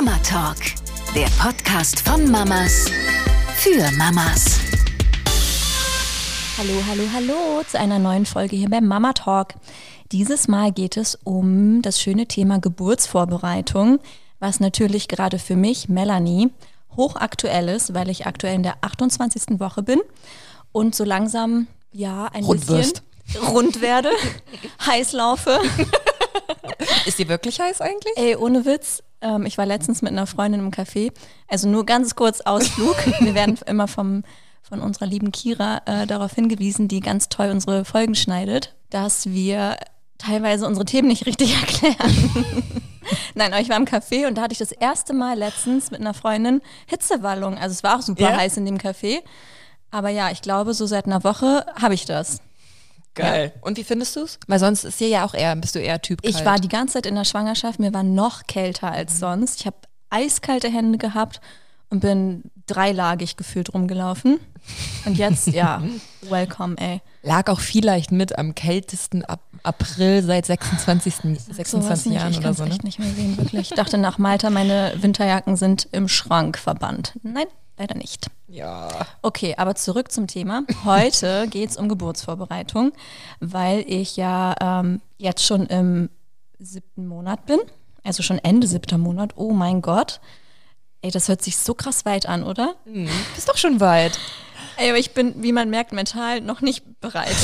Mama Talk, der Podcast von Mamas für Mamas. Hallo, hallo, hallo zu einer neuen Folge hier beim Mama Talk. Dieses Mal geht es um das schöne Thema Geburtsvorbereitung, was natürlich gerade für mich, Melanie, hochaktuell ist, weil ich aktuell in der 28. Woche bin und so langsam ja ein Rund bisschen wirst. rund werde, heiß laufe. Ist die wirklich heiß eigentlich? Ey, ohne Witz. Ähm, ich war letztens mit einer Freundin im Café. Also nur ganz kurz Ausflug. Wir werden immer vom, von unserer lieben Kira äh, darauf hingewiesen, die ganz toll unsere Folgen schneidet, dass wir teilweise unsere Themen nicht richtig erklären. Nein, aber ich war im Café und da hatte ich das erste Mal letztens mit einer Freundin Hitzewallung. Also es war auch super Ja? heiß in dem Café. Aber ja, ich glaube, so seit einer Woche habe ich das. Geil. Und wie findest du es? Weil sonst ist dir ja auch eher, bist du eher Typ Ich kalt. war die ganze Zeit in der Schwangerschaft, mir war noch kälter als sonst. Ich habe eiskalte Hände gehabt und bin dreilagig gefühlt rumgelaufen. Und jetzt, ja, welcome, ey. Lag auch vielleicht mit am kältesten Ap April seit 26, Sowas 26 nicht, Jahren ich oder so. Ne? echt nicht mehr sehen, wirklich. Ich dachte nach Malta, meine Winterjacken sind im Schrank verbannt. Nein, leider nicht. Ja. Okay, aber zurück zum Thema. Heute geht es um Geburtsvorbereitung, weil ich ja ähm, jetzt schon im siebten Monat bin. Also schon Ende siebter Monat. Oh mein Gott. Ey, das hört sich so krass weit an, oder? Bist doch schon weit. Ey, aber ich bin, wie man merkt, mental noch nicht bereit.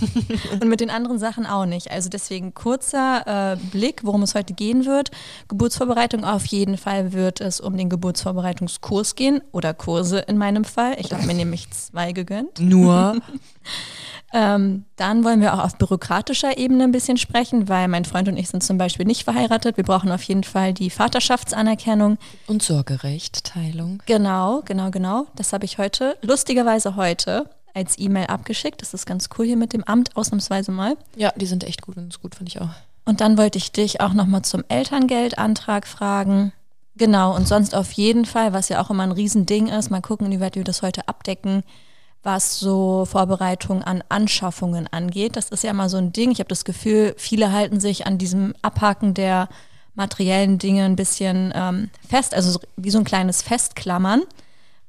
Und mit den anderen Sachen auch nicht. Also deswegen kurzer äh, Blick, worum es heute gehen wird. Geburtsvorbereitung, auf jeden Fall wird es um den Geburtsvorbereitungskurs gehen oder Kurse in meinem Fall. Ich habe mir nämlich zwei gegönnt. Nur. Ähm, dann wollen wir auch auf bürokratischer Ebene ein bisschen sprechen, weil mein Freund und ich sind zum Beispiel nicht verheiratet. Wir brauchen auf jeden Fall die Vaterschaftsanerkennung. Und Sorgerecht-Teilung. Genau, genau, genau. Das habe ich heute, lustigerweise heute, als E-Mail abgeschickt. Das ist ganz cool hier mit dem Amt, ausnahmsweise mal. Ja, die sind echt gut und ist gut, finde ich auch. Und dann wollte ich dich auch nochmal zum Elterngeldantrag fragen. Genau, und sonst auf jeden Fall, was ja auch immer ein Riesending ist, mal gucken, inwieweit wir das heute abdecken, was so Vorbereitung an Anschaffungen angeht. Das ist ja immer so ein Ding. Ich habe das Gefühl, viele halten sich an diesem Abhaken der materiellen Dinge ein bisschen ähm, fest, also so, wie so ein kleines Festklammern.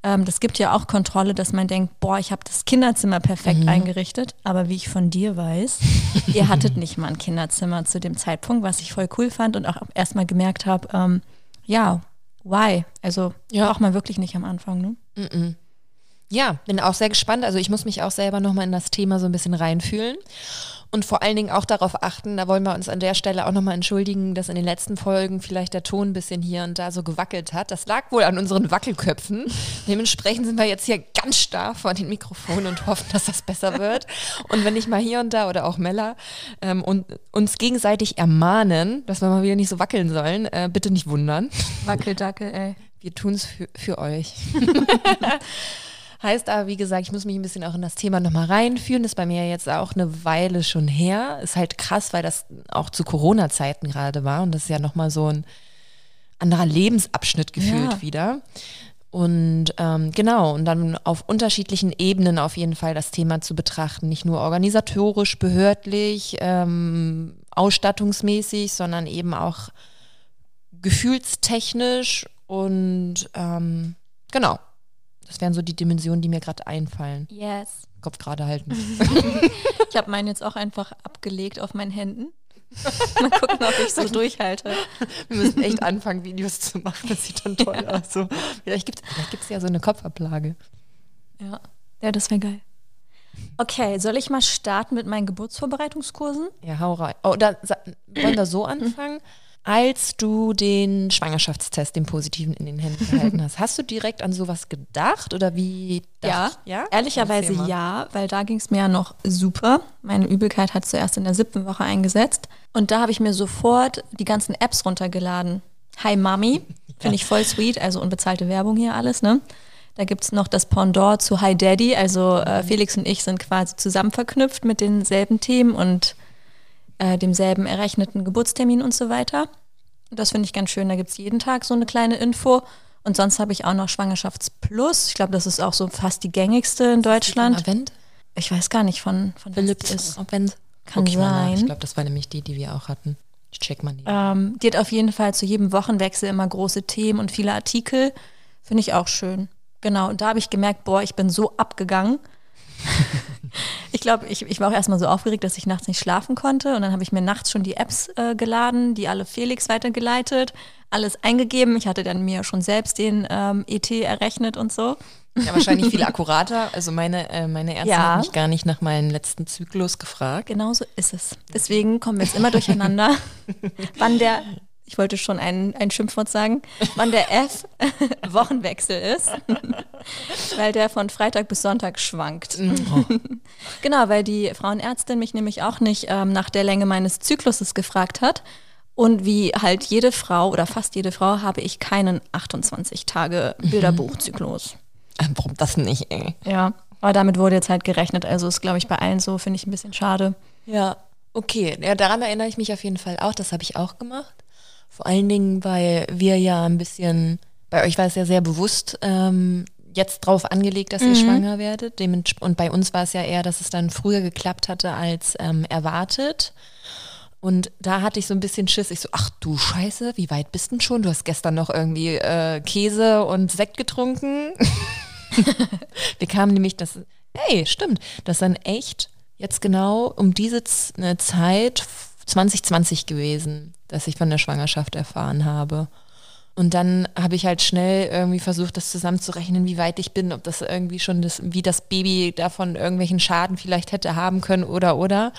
Ähm, das gibt ja auch Kontrolle, dass man denkt, boah, ich habe das Kinderzimmer perfekt eingerichtet. Aber wie ich von dir weiß, ihr hattet nicht mal ein Kinderzimmer zu dem Zeitpunkt, was ich voll cool fand und auch erstmal gemerkt habe, ähm, ja, why? Also Ja. braucht man wirklich nicht am Anfang, ne? Ja, bin auch sehr gespannt. Also ich muss mich auch selber nochmal in das Thema so ein bisschen reinfühlen. Und vor allen Dingen auch darauf achten, da wollen wir uns an der Stelle auch nochmal entschuldigen, dass in den letzten Folgen vielleicht der Ton ein bisschen hier und da so gewackelt hat. Das lag wohl an unseren Wackelköpfen. Dementsprechend sind wir jetzt hier ganz starr vor den Mikrofonen und hoffen, dass das besser wird. Und wenn ich mal hier und da oder auch Mella ähm, und uns gegenseitig ermahnen, dass wir mal wieder nicht so wackeln sollen, äh, bitte nicht wundern. Wackeldackel, ey. Wir tun es für, für euch. heißt aber, wie gesagt, ich muss mich ein bisschen auch in das Thema nochmal reinführen. Das ist bei mir jetzt auch eine Weile schon her. Ist halt krass, weil das auch zu Corona-Zeiten gerade war. Und das ist ja nochmal so ein anderer Lebensabschnitt gefühlt Ja. wieder. Und ähm, genau, und dann auf unterschiedlichen Ebenen auf jeden Fall das Thema zu betrachten. Nicht nur organisatorisch, behördlich, ähm, ausstattungsmäßig, sondern eben auch gefühlstechnisch und ähm, genau. Das wären so die Dimensionen, die mir gerade einfallen. Yes. Kopf gerade halten. Ich habe meinen jetzt auch einfach abgelegt auf meinen Händen. Mal gucken, ob ich so durchhalte. Wir müssen echt anfangen, Videos zu machen. Das sieht dann toll aus. So. Vielleicht gibt es ja so eine Kopfablage. Ja, ja das wäre geil. Okay, soll ich mal starten mit meinen Geburtsvorbereitungskursen? Ja, hau rein. Oh, da, wollen wir so anfangen? Als du den Schwangerschaftstest, den positiven, in den Händen gehalten hast, hast du direkt an sowas gedacht oder wie? dacht- ja? Ehrlicherweise Erzähl mal. ja, weil da ging es mir ja noch super. Meine Übelkeit hat zuerst in der siebten Woche eingesetzt. Und da habe ich mir sofort die ganzen Apps runtergeladen. Hi Mami, finde ich voll sweet, also unbezahlte Werbung hier alles, ne? Da gibt es noch das Pendant zu Hi Daddy, also äh, Felix und ich sind quasi zusammen verknüpft mit denselben Themen und äh, demselben errechneten Geburtstermin und so weiter. Das finde ich ganz schön. Da gibt es jeden Tag so eine kleine Info. Und sonst habe ich auch noch Schwangerschaftsplus. Ich glaube, das ist auch so fast die gängigste in Deutschland. Advent? Ich weiß gar nicht von, von Philips ist. Kann nach. sein. Ich glaube, das war nämlich die, die wir auch hatten. Ich check mal die. Ähm, die hat auf jeden Fall zu jedem Wochenwechsel immer große Themen und viele Artikel. Finde ich auch schön. Genau, und da habe ich gemerkt, boah, ich bin so abgegangen. ich glaube, ich, ich war auch erstmal so aufgeregt, dass ich nachts nicht schlafen konnte. Und dann habe ich mir nachts schon die Apps äh, geladen, die alle Felix weitergeleitet, alles eingegeben. Ich hatte dann mir schon selbst den ähm, ET errechnet und so. Ja, wahrscheinlich viel akkurater. Also meine, äh, meine Ärztin Ja. hat mich gar nicht nach meinem letzten Zyklus gefragt. Genau so ist es. Deswegen kommen wir jetzt immer durcheinander, wann der, ich wollte schon ein, ein Schimpfwort sagen, wann der F Wochenwechsel ist, weil der von Freitag bis Sonntag schwankt. Genau, weil die Frauenärztin mich nämlich auch nicht ähm, nach der Länge meines Zykluses gefragt hat. Und wie halt jede Frau oder fast jede Frau habe ich keinen 28 Tage Bilderbuchzyklus. Äh, Warum das nicht, ey? Ja, aber damit wurde jetzt halt gerechnet. Also ist, glaube ich, bei allen so, finde ich ein bisschen schade. Ja, okay. Ja, daran erinnere ich mich auf jeden Fall auch. Das habe ich auch gemacht. Vor allen Dingen, weil wir ja ein bisschen, bei euch war es ja sehr bewusst ähm, jetzt drauf angelegt, dass ihr schwanger werdet. Und bei uns war es ja eher, dass es dann früher geklappt hatte als ähm, erwartet. Und da hatte ich so ein bisschen Schiss. Ich so, ach du Scheiße, wie weit bist denn schon? Du hast gestern noch irgendwie äh, Käse und Sekt getrunken. Wir kamen nämlich das, hey, stimmt, das ist dann echt jetzt genau um diese Z ne, Zeit 2020 gewesen, dass ich von der Schwangerschaft erfahren habe. Und dann habe ich halt schnell irgendwie versucht, das zusammenzurechnen, wie weit ich bin, ob das irgendwie schon das, wie das Baby davon irgendwelchen Schaden vielleicht hätte haben können oder oder.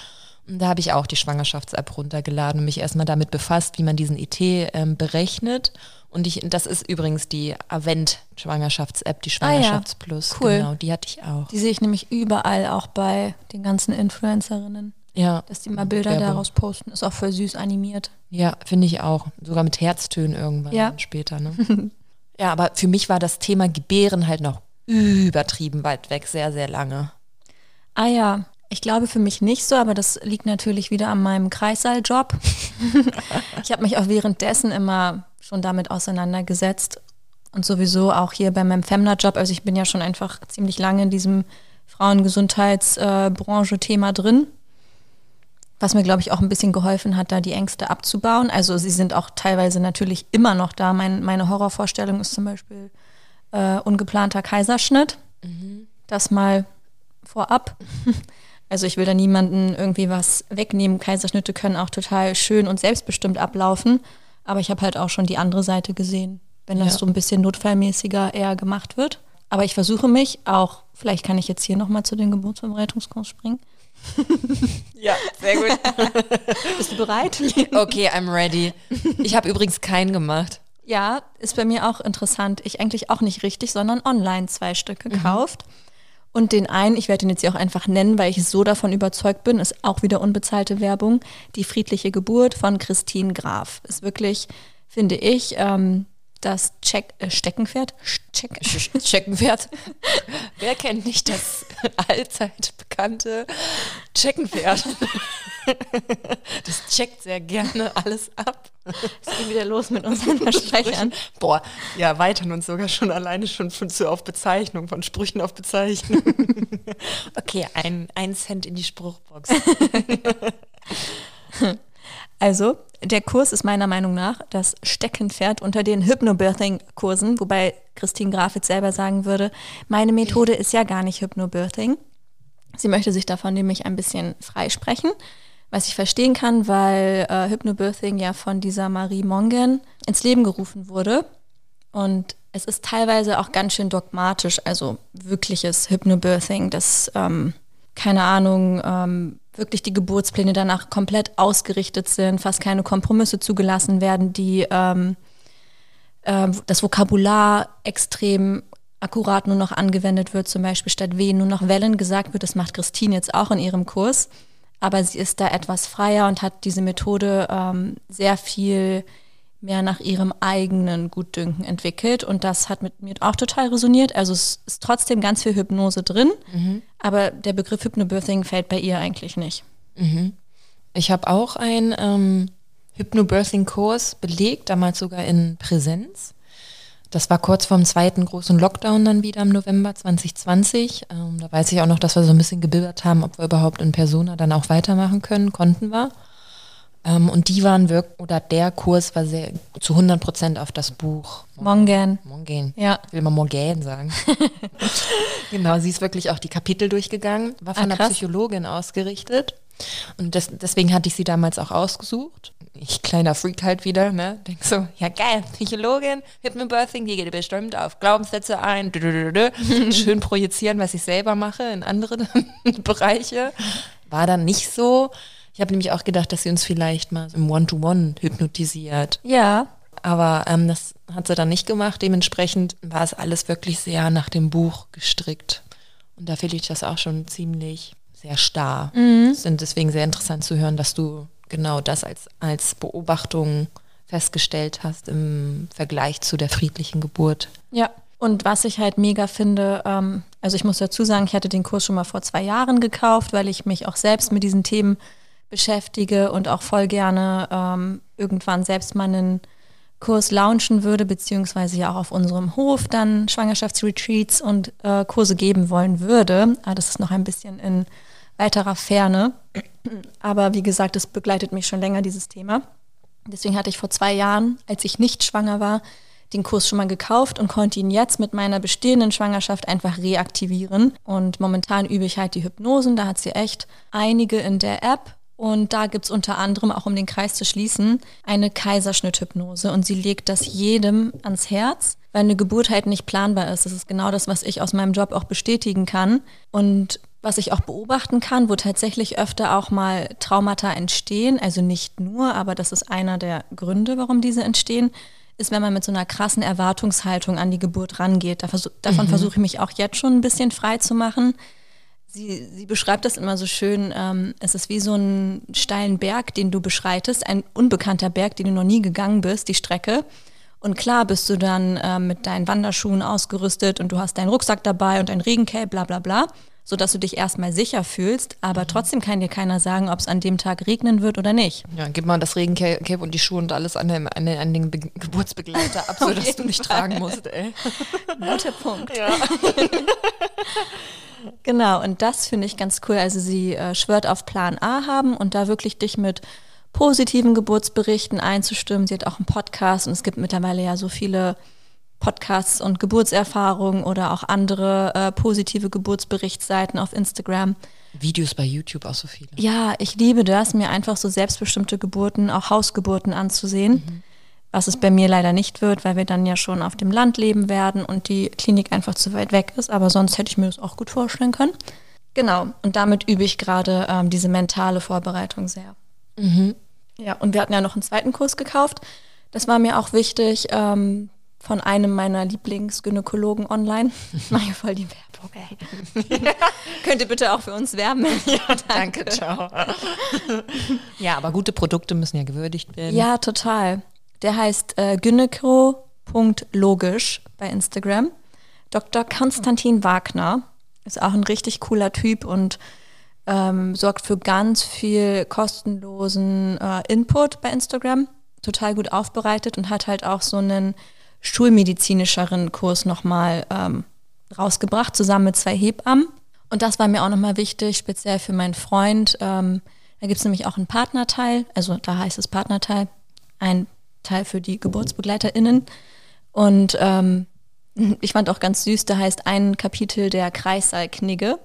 Und da habe ich auch die Schwangerschafts-App runtergeladen und mich erstmal damit befasst, wie man diesen ET ähm, berechnet. Und ich, das ist übrigens die Avent-Schwangerschafts-App, die Ah ja, Schwangerschaftsplus. cool. Genau, die hatte ich auch. Die sehe ich nämlich überall auch bei den ganzen Influencerinnen, Ja, dass die mal Bilder Werbung. daraus posten. Ist auch voll süß animiert. Ja, finde ich auch. Sogar mit Herztönen irgendwann Ja. später. Ne? ja, aber für mich war das Thema Gebären halt noch übertrieben weit weg, sehr, sehr lange. Ah ja, ich glaube für mich nicht so, aber das liegt natürlich wieder an meinem Kreissaaljob. ich habe mich auch währenddessen immer schon damit auseinandergesetzt und sowieso auch hier bei meinem Femna-Job. Also ich bin ja schon einfach ziemlich lange in diesem Frauengesundheitsbranche-Thema drin. Was mir, glaube ich, auch ein bisschen geholfen hat, da die Ängste abzubauen. Also sie sind auch teilweise natürlich immer noch da. Mein, meine Horrorvorstellung ist zum Beispiel äh, ungeplanter Kaiserschnitt. Das mal vorab. Also ich will da niemanden irgendwie was wegnehmen. Kaiserschnitte können auch total schön und selbstbestimmt ablaufen. Aber ich habe halt auch schon die andere Seite gesehen, wenn das Ja. so ein bisschen notfallmäßiger eher gemacht wird. Aber ich versuche mich auch, vielleicht kann ich jetzt hier nochmal zu den Geburtsvorbereitungskurs springen. Ja, sehr gut. Bist du bereit? Okay, I'm ready. Ich habe übrigens keinen gemacht. Ja, ist bei mir auch interessant. Ich eigentlich auch nicht richtig, sondern online zwei Stück gekauft. Und den einen, ich werde ihn jetzt hier auch einfach nennen, weil ich so davon überzeugt bin, ist auch wieder unbezahlte Werbung. Die friedliche Geburt von Christine Graf. Ist wirklich, finde ich, ähm, das Check, äh, Steckenpferd? Check, Checkenpferd. Wer kennt nicht das allzeit bekannte Checkenpferd? Das checkt sehr gerne alles ab. Es geht wieder los mit unseren Versprechern. Boah, ja, erweitern uns sogar schon alleine schon von, zu auf Bezeichnung, von Sprüchen auf Bezeichnung. okay, ein, ein Cent in die Spruchbox. Also, der Kurs ist meiner Meinung nach das Steckenpferd unter den Hypnobirthing-Kursen, wobei Christine Graf jetzt selber sagen würde, meine Methode ist ja gar nicht Hypnobirthing. Sie möchte sich davon nämlich ein bisschen freisprechen, was ich verstehen kann, weil äh, Hypnobirthing ja von dieser Marie Mongen ins Leben gerufen wurde. Und es ist teilweise auch ganz schön dogmatisch, also wirkliches Hypnobirthing, das, ähm, keine Ahnung, ähm, wirklich die Geburtspläne danach komplett ausgerichtet sind, fast keine Kompromisse zugelassen werden, die ähm, ähm, das Vokabular extrem akkurat nur noch angewendet wird, zum Beispiel statt Wehen nur noch Wellen gesagt wird. Das macht Christine jetzt auch in ihrem Kurs. Aber sie ist da etwas freier und hat diese Methode ähm, sehr viel mehr nach ihrem eigenen Gutdünken entwickelt. Und das hat mit mir auch total resoniert. Also es ist trotzdem ganz viel Hypnose drin, aber der Begriff Hypnobirthing fällt bei ihr eigentlich nicht. Ich habe auch einen ähm, Hypnobirthing-Kurs belegt, damals sogar in Präsenz. Das war kurz vorm zweiten großen Lockdown dann wieder im November 2020. Ähm, da weiß ich auch noch, dass wir so ein bisschen gebildet haben, ob wir überhaupt in Persona dann auch weitermachen können. Konnten wir. Ähm, und die waren wirklich, oder der Kurs war sehr zu 100 Prozent auf das Buch. Mongen. Mongen. Ja. Ich will mal Morgan sagen. genau, sie ist wirklich auch die Kapitel durchgegangen, war von Ah, einer. Psychologin ausgerichtet. Und das, deswegen hatte ich sie damals auch ausgesucht. Ich, kleiner Freak halt wieder, ne? Denk so, ja geil, Psychologin, Hypnobirthing, die geht bestimmt auf Glaubenssätze ein, schön projizieren, was ich selber mache in andere Bereiche. War dann nicht so. Ich habe nämlich auch gedacht, dass sie uns vielleicht mal im One-to-One hypnotisiert. Ja. Aber ähm, das hat sie dann nicht gemacht. Dementsprechend war es alles wirklich sehr nach dem Buch gestrickt. Und da finde ich das auch schon ziemlich sehr starr. Es sind deswegen sehr interessant zu hören, dass du genau das als, als Beobachtung festgestellt hast im Vergleich zu der friedlichen Geburt. Ja. Und was ich halt mega finde, ähm, also ich muss dazu sagen, ich hatte den Kurs schon mal vor zwei Jahren gekauft, weil ich mich auch selbst mit diesen Themen beschäftige und auch voll gerne ähm, irgendwann selbst mal einen Kurs launchen würde, beziehungsweise ja auch auf unserem Hof dann Schwangerschaftsretreats und äh, Kurse geben wollen würde. Aber das ist noch ein bisschen in weiterer Ferne. Aber wie gesagt, es begleitet mich schon länger, dieses Thema. Deswegen hatte ich vor zwei Jahren, als ich nicht schwanger war, den Kurs schon mal gekauft und konnte ihn jetzt mit meiner bestehenden Schwangerschaft einfach reaktivieren. Und momentan übe ich halt die Hypnosen. Da hat sie echt einige in der App. Und da gibt's unter anderem, auch um den Kreis zu schließen, eine Kaiserschnitthypnose. Und sie legt das jedem ans Herz, weil eine Geburt halt nicht planbar ist. Das ist genau das, was ich aus meinem Job auch bestätigen kann. Und was ich auch beobachten kann, wo tatsächlich öfter auch mal Traumata entstehen, also nicht nur, aber das ist einer der Gründe, warum diese entstehen, ist, wenn man mit so einer krassen Erwartungshaltung an die Geburt rangeht. Davon versuche ich mich auch jetzt schon ein bisschen frei zu machen. Sie, sie beschreibt das immer so schön, ähm, es ist wie so ein steilen Berg, den du beschreitest, ein unbekannter Berg, den du noch nie gegangen bist, die Strecke. Und klar bist du dann ähm, mit deinen Wanderschuhen ausgerüstet und du hast deinen Rucksack dabei und ein Regencape, bla bla bla, sodass du dich erstmal sicher fühlst, aber trotzdem kann dir keiner sagen, ob es an dem Tag regnen wird oder nicht. Ja, gib mal das Regencape und die Schuhe und alles an den, an den, an den Be Geburtsbegleiter ab, sodass du nicht Fall. tragen musst, ey. Guter Punkt. genau, und das finde ich ganz cool. Also sie äh, schwört auf Plan A haben und da wirklich dich mit positiven Geburtsberichten einzustimmen. Sie hat auch einen Podcast und es gibt mittlerweile ja so viele Podcasts und Geburtserfahrungen oder auch andere äh, positive Geburtsberichtsseiten auf Instagram. Videos bei YouTube auch so viele. Ja, ich liebe das, mir einfach so selbstbestimmte Geburten, auch Hausgeburten anzusehen. Was es bei mir leider nicht wird, weil wir dann ja schon auf dem Land leben werden und die Klinik einfach zu weit weg ist. Aber sonst hätte ich mir das auch gut vorstellen können. Genau, und damit übe ich gerade ähm, diese mentale Vorbereitung sehr. Ja, und wir hatten ja noch einen zweiten Kurs gekauft. Das war mir auch wichtig ähm, von einem meiner Lieblingsgynäkologen online. Ich mache hier voll die Werbung, ey. Könnt ihr bitte auch für uns werben? Ja, Danke, ciao. ja, aber gute Produkte müssen ja gewürdigt werden. Ja, total. Der heißt äh, gynäko.logisch bei Instagram. Dr. Konstantin Wagner ist auch ein richtig cooler Typ und ähm, sorgt für ganz viel kostenlosen äh, Input bei Instagram. Total gut aufbereitet und hat halt auch so einen schulmedizinischeren Kurs nochmal ähm, rausgebracht, zusammen mit zwei Hebammen. Und das war mir auch nochmal wichtig, speziell für meinen Freund. Ähm, da gibt es nämlich auch einen Partnerteil, also da heißt es Partnerteil, ein Teil für die GeburtsbegleiterInnen. Und ähm, ich fand auch ganz süß, da heißt ein Kapitel der Kreissaalknigge.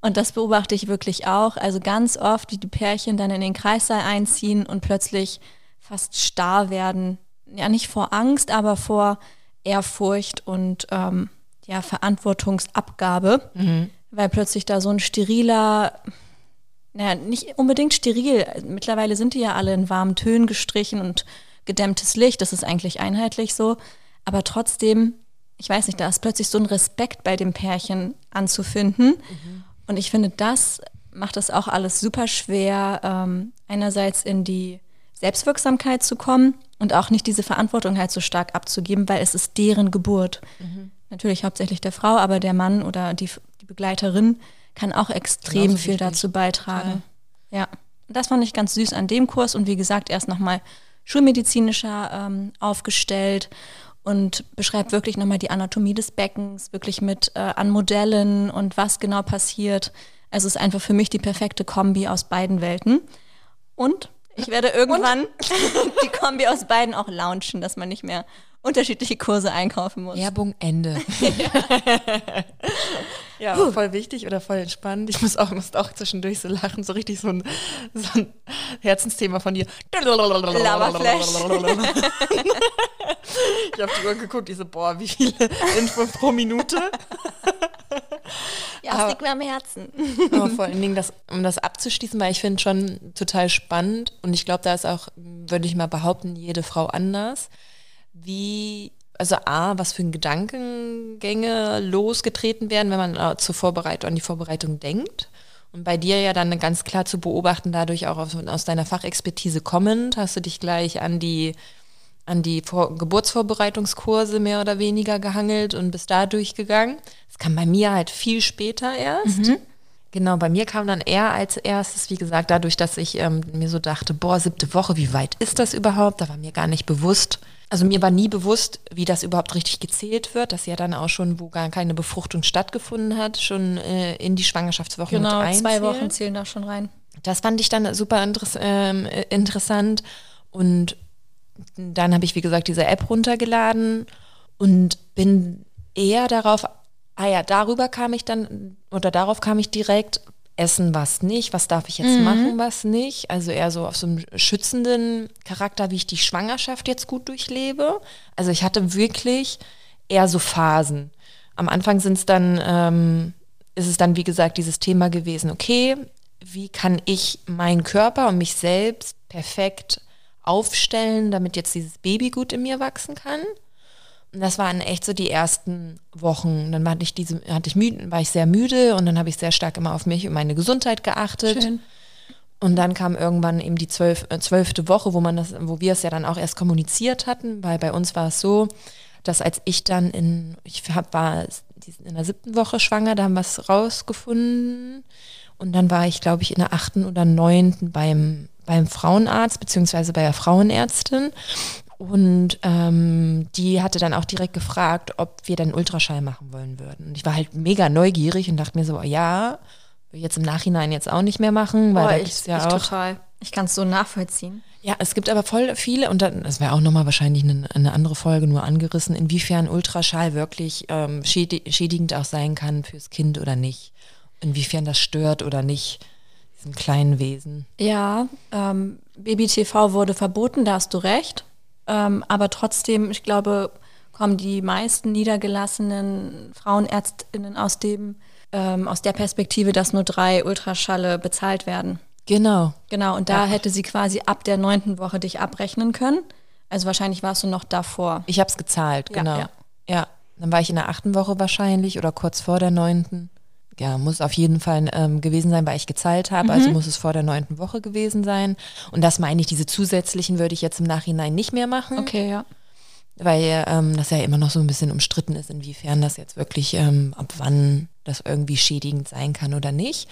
Und das beobachte ich wirklich auch. Also ganz oft, wie die Pärchen dann in den Kreissaal einziehen und plötzlich fast starr werden. Ja, nicht vor Angst, aber vor Ehrfurcht und ähm, ja, Verantwortungsabgabe. Weil plötzlich da so ein steriler, naja, nicht unbedingt steril. Mittlerweile sind die ja alle in warmen Tönen gestrichen und gedämmtes Licht. Das ist eigentlich einheitlich so. Aber trotzdem, ich weiß nicht, da ist plötzlich so ein Respekt bei dem Pärchen anzufinden. Und ich finde, das macht das auch alles super schwer, ähm, einerseits in die Selbstwirksamkeit zu kommen und auch nicht diese Verantwortung halt so stark abzugeben, weil es ist deren Geburt. Natürlich hauptsächlich der Frau, aber der Mann oder die, die Begleiterin kann auch extrem Genauso viel wichtig. dazu beitragen. Ja, Und das fand ich ganz süß an dem Kurs und wie gesagt, erst nochmal schulmedizinischer ähm, aufgestellt und beschreibt wirklich nochmal die Anatomie des Beckens, wirklich mit äh, an Modellen und was genau passiert. Also es ist einfach für mich die perfekte Kombi aus beiden Welten. Und Ich werde irgendwann die Kombi aus beiden auch launchen, dass man nicht mehr unterschiedliche Kurse einkaufen muss. Werbung Ende. ja, voll wichtig oder voll entspannt. Ich muss auch, muss auch zwischendurch so lachen, so richtig so ein, so ein Herzensthema von dir. Lava-Flash. ich habe die Uhr geguckt, ich so, boah, wie viele Infos pro Minute. Ja, es liegt mir am Herzen. Aber vor allen Dingen, das, um das abzuschließen, weil ich finde schon total spannend und ich glaube, da ist auch, würde ich mal behaupten, jede Frau anders wie, also A, was für Gedankengänge losgetreten werden, wenn man äh, zur Vorbereitung, an die Vorbereitung denkt. Und bei dir ja dann ganz klar zu beobachten, dadurch auch aus, aus deiner Fachexpertise kommend, hast du dich gleich an die, an die Vor Geburtsvorbereitungskurse mehr oder weniger gehangelt und bist da durchgegangen. Das kam bei mir halt viel später erst. Mhm. Genau, bei mir kam dann eher als erstes, wie gesagt, dadurch, dass ich ähm, mir so dachte, boah, siebte Woche, wie weit ist das überhaupt? Da war mir gar nicht bewusst, also mir war nie bewusst, wie das überhaupt richtig gezählt wird, dass ja dann auch schon, wo gar keine Befruchtung stattgefunden hat, schon äh, in die Schwangerschaftswoche genau, mit einzählen. zwei Wochen zählen da schon rein. Das fand ich dann super interess ähm, interessant und dann habe ich, wie gesagt, diese App runtergeladen und bin eher darauf, ah ja, darüber kam ich dann, oder darauf kam ich direkt, essen, was nicht, was darf ich jetzt mhm. machen, was nicht. Also eher so auf so einem schützenden Charakter, wie ich die Schwangerschaft jetzt gut durchlebe. Also ich hatte wirklich eher so Phasen. Am Anfang sind es dann, ähm, ist es dann, wie gesagt, dieses Thema gewesen, okay, wie kann ich meinen Körper und mich selbst perfekt aufstellen, damit jetzt dieses Baby gut in mir wachsen kann. Und das waren echt so die ersten Wochen. Dann war ich diese, hatte ich müde, war ich sehr müde und dann habe ich sehr stark immer auf mich und meine Gesundheit geachtet. Schön. Und dann kam irgendwann eben die zwölf, äh, zwölfte Woche, wo man das, wo wir es ja dann auch erst kommuniziert hatten, weil bei uns war es so, dass als ich dann in, ich hab, war in der siebten Woche schwanger, da haben wir es rausgefunden. Und dann war ich, glaube ich, in der achten oder neunten beim, beim Frauenarzt, beziehungsweise bei der Frauenärztin. Und ähm, die hatte dann auch direkt gefragt, ob wir dann Ultraschall machen wollen würden. Und ich war halt mega neugierig und dachte mir so, ja, will jetzt im Nachhinein jetzt auch nicht mehr machen, weil Boah, da ich, ja ich auch. Total. Ich kann es so nachvollziehen. Ja, es gibt aber voll viele, und dann, das wäre auch nochmal wahrscheinlich eine, eine, andere Folge nur angerissen, inwiefern Ultraschall wirklich ähm, schädigend auch sein kann fürs Kind oder nicht. Inwiefern das stört oder nicht, diesem kleinen Wesen. Ja, ähm, Baby-TV wurde verboten, da hast du recht. Ähm, aber trotzdem, ich glaube, kommen die meisten niedergelassenen Frauenärztinnen aus dem ähm, aus der Perspektive, dass nur drei Ultraschalle bezahlt werden. Genau. Genau, und da ja. hätte sie quasi ab der neunten Woche dich abrechnen können. Also wahrscheinlich warst du noch davor. Ich habe es gezahlt, genau. Ja, ja. Dann war ich in der achten Woche wahrscheinlich oder kurz vor der neunten ja, muss auf jeden Fall ähm, gewesen sein, weil ich gezahlt habe. Also mhm. Also muss es vor der neunten Woche gewesen sein. Und das meine ich, diese zusätzlichen würde ich jetzt im Nachhinein nicht mehr machen. Okay, ja. Weil ähm, das ja immer noch so ein bisschen umstritten ist, inwiefern das jetzt wirklich, ähm, ab wann das irgendwie schädigend sein kann oder nicht.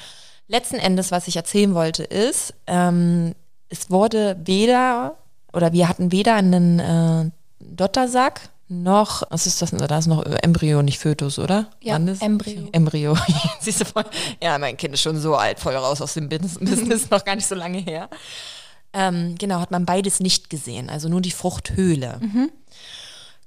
Letzten Endes, was ich erzählen wollte, ist, ähm, es wurde weder, oder wir hatten weder einen äh, Dottersack noch, was ist das? Da ist noch Embryo, nicht Fötus, oder? Ja, Embryo. Embryo. Siehst du voll, ja, mein Kind ist schon so alt, voll raus aus dem Business, noch gar nicht so lange her. Ähm, genau, hat man beides nicht gesehen, also nur die Fruchthöhle. Mhm.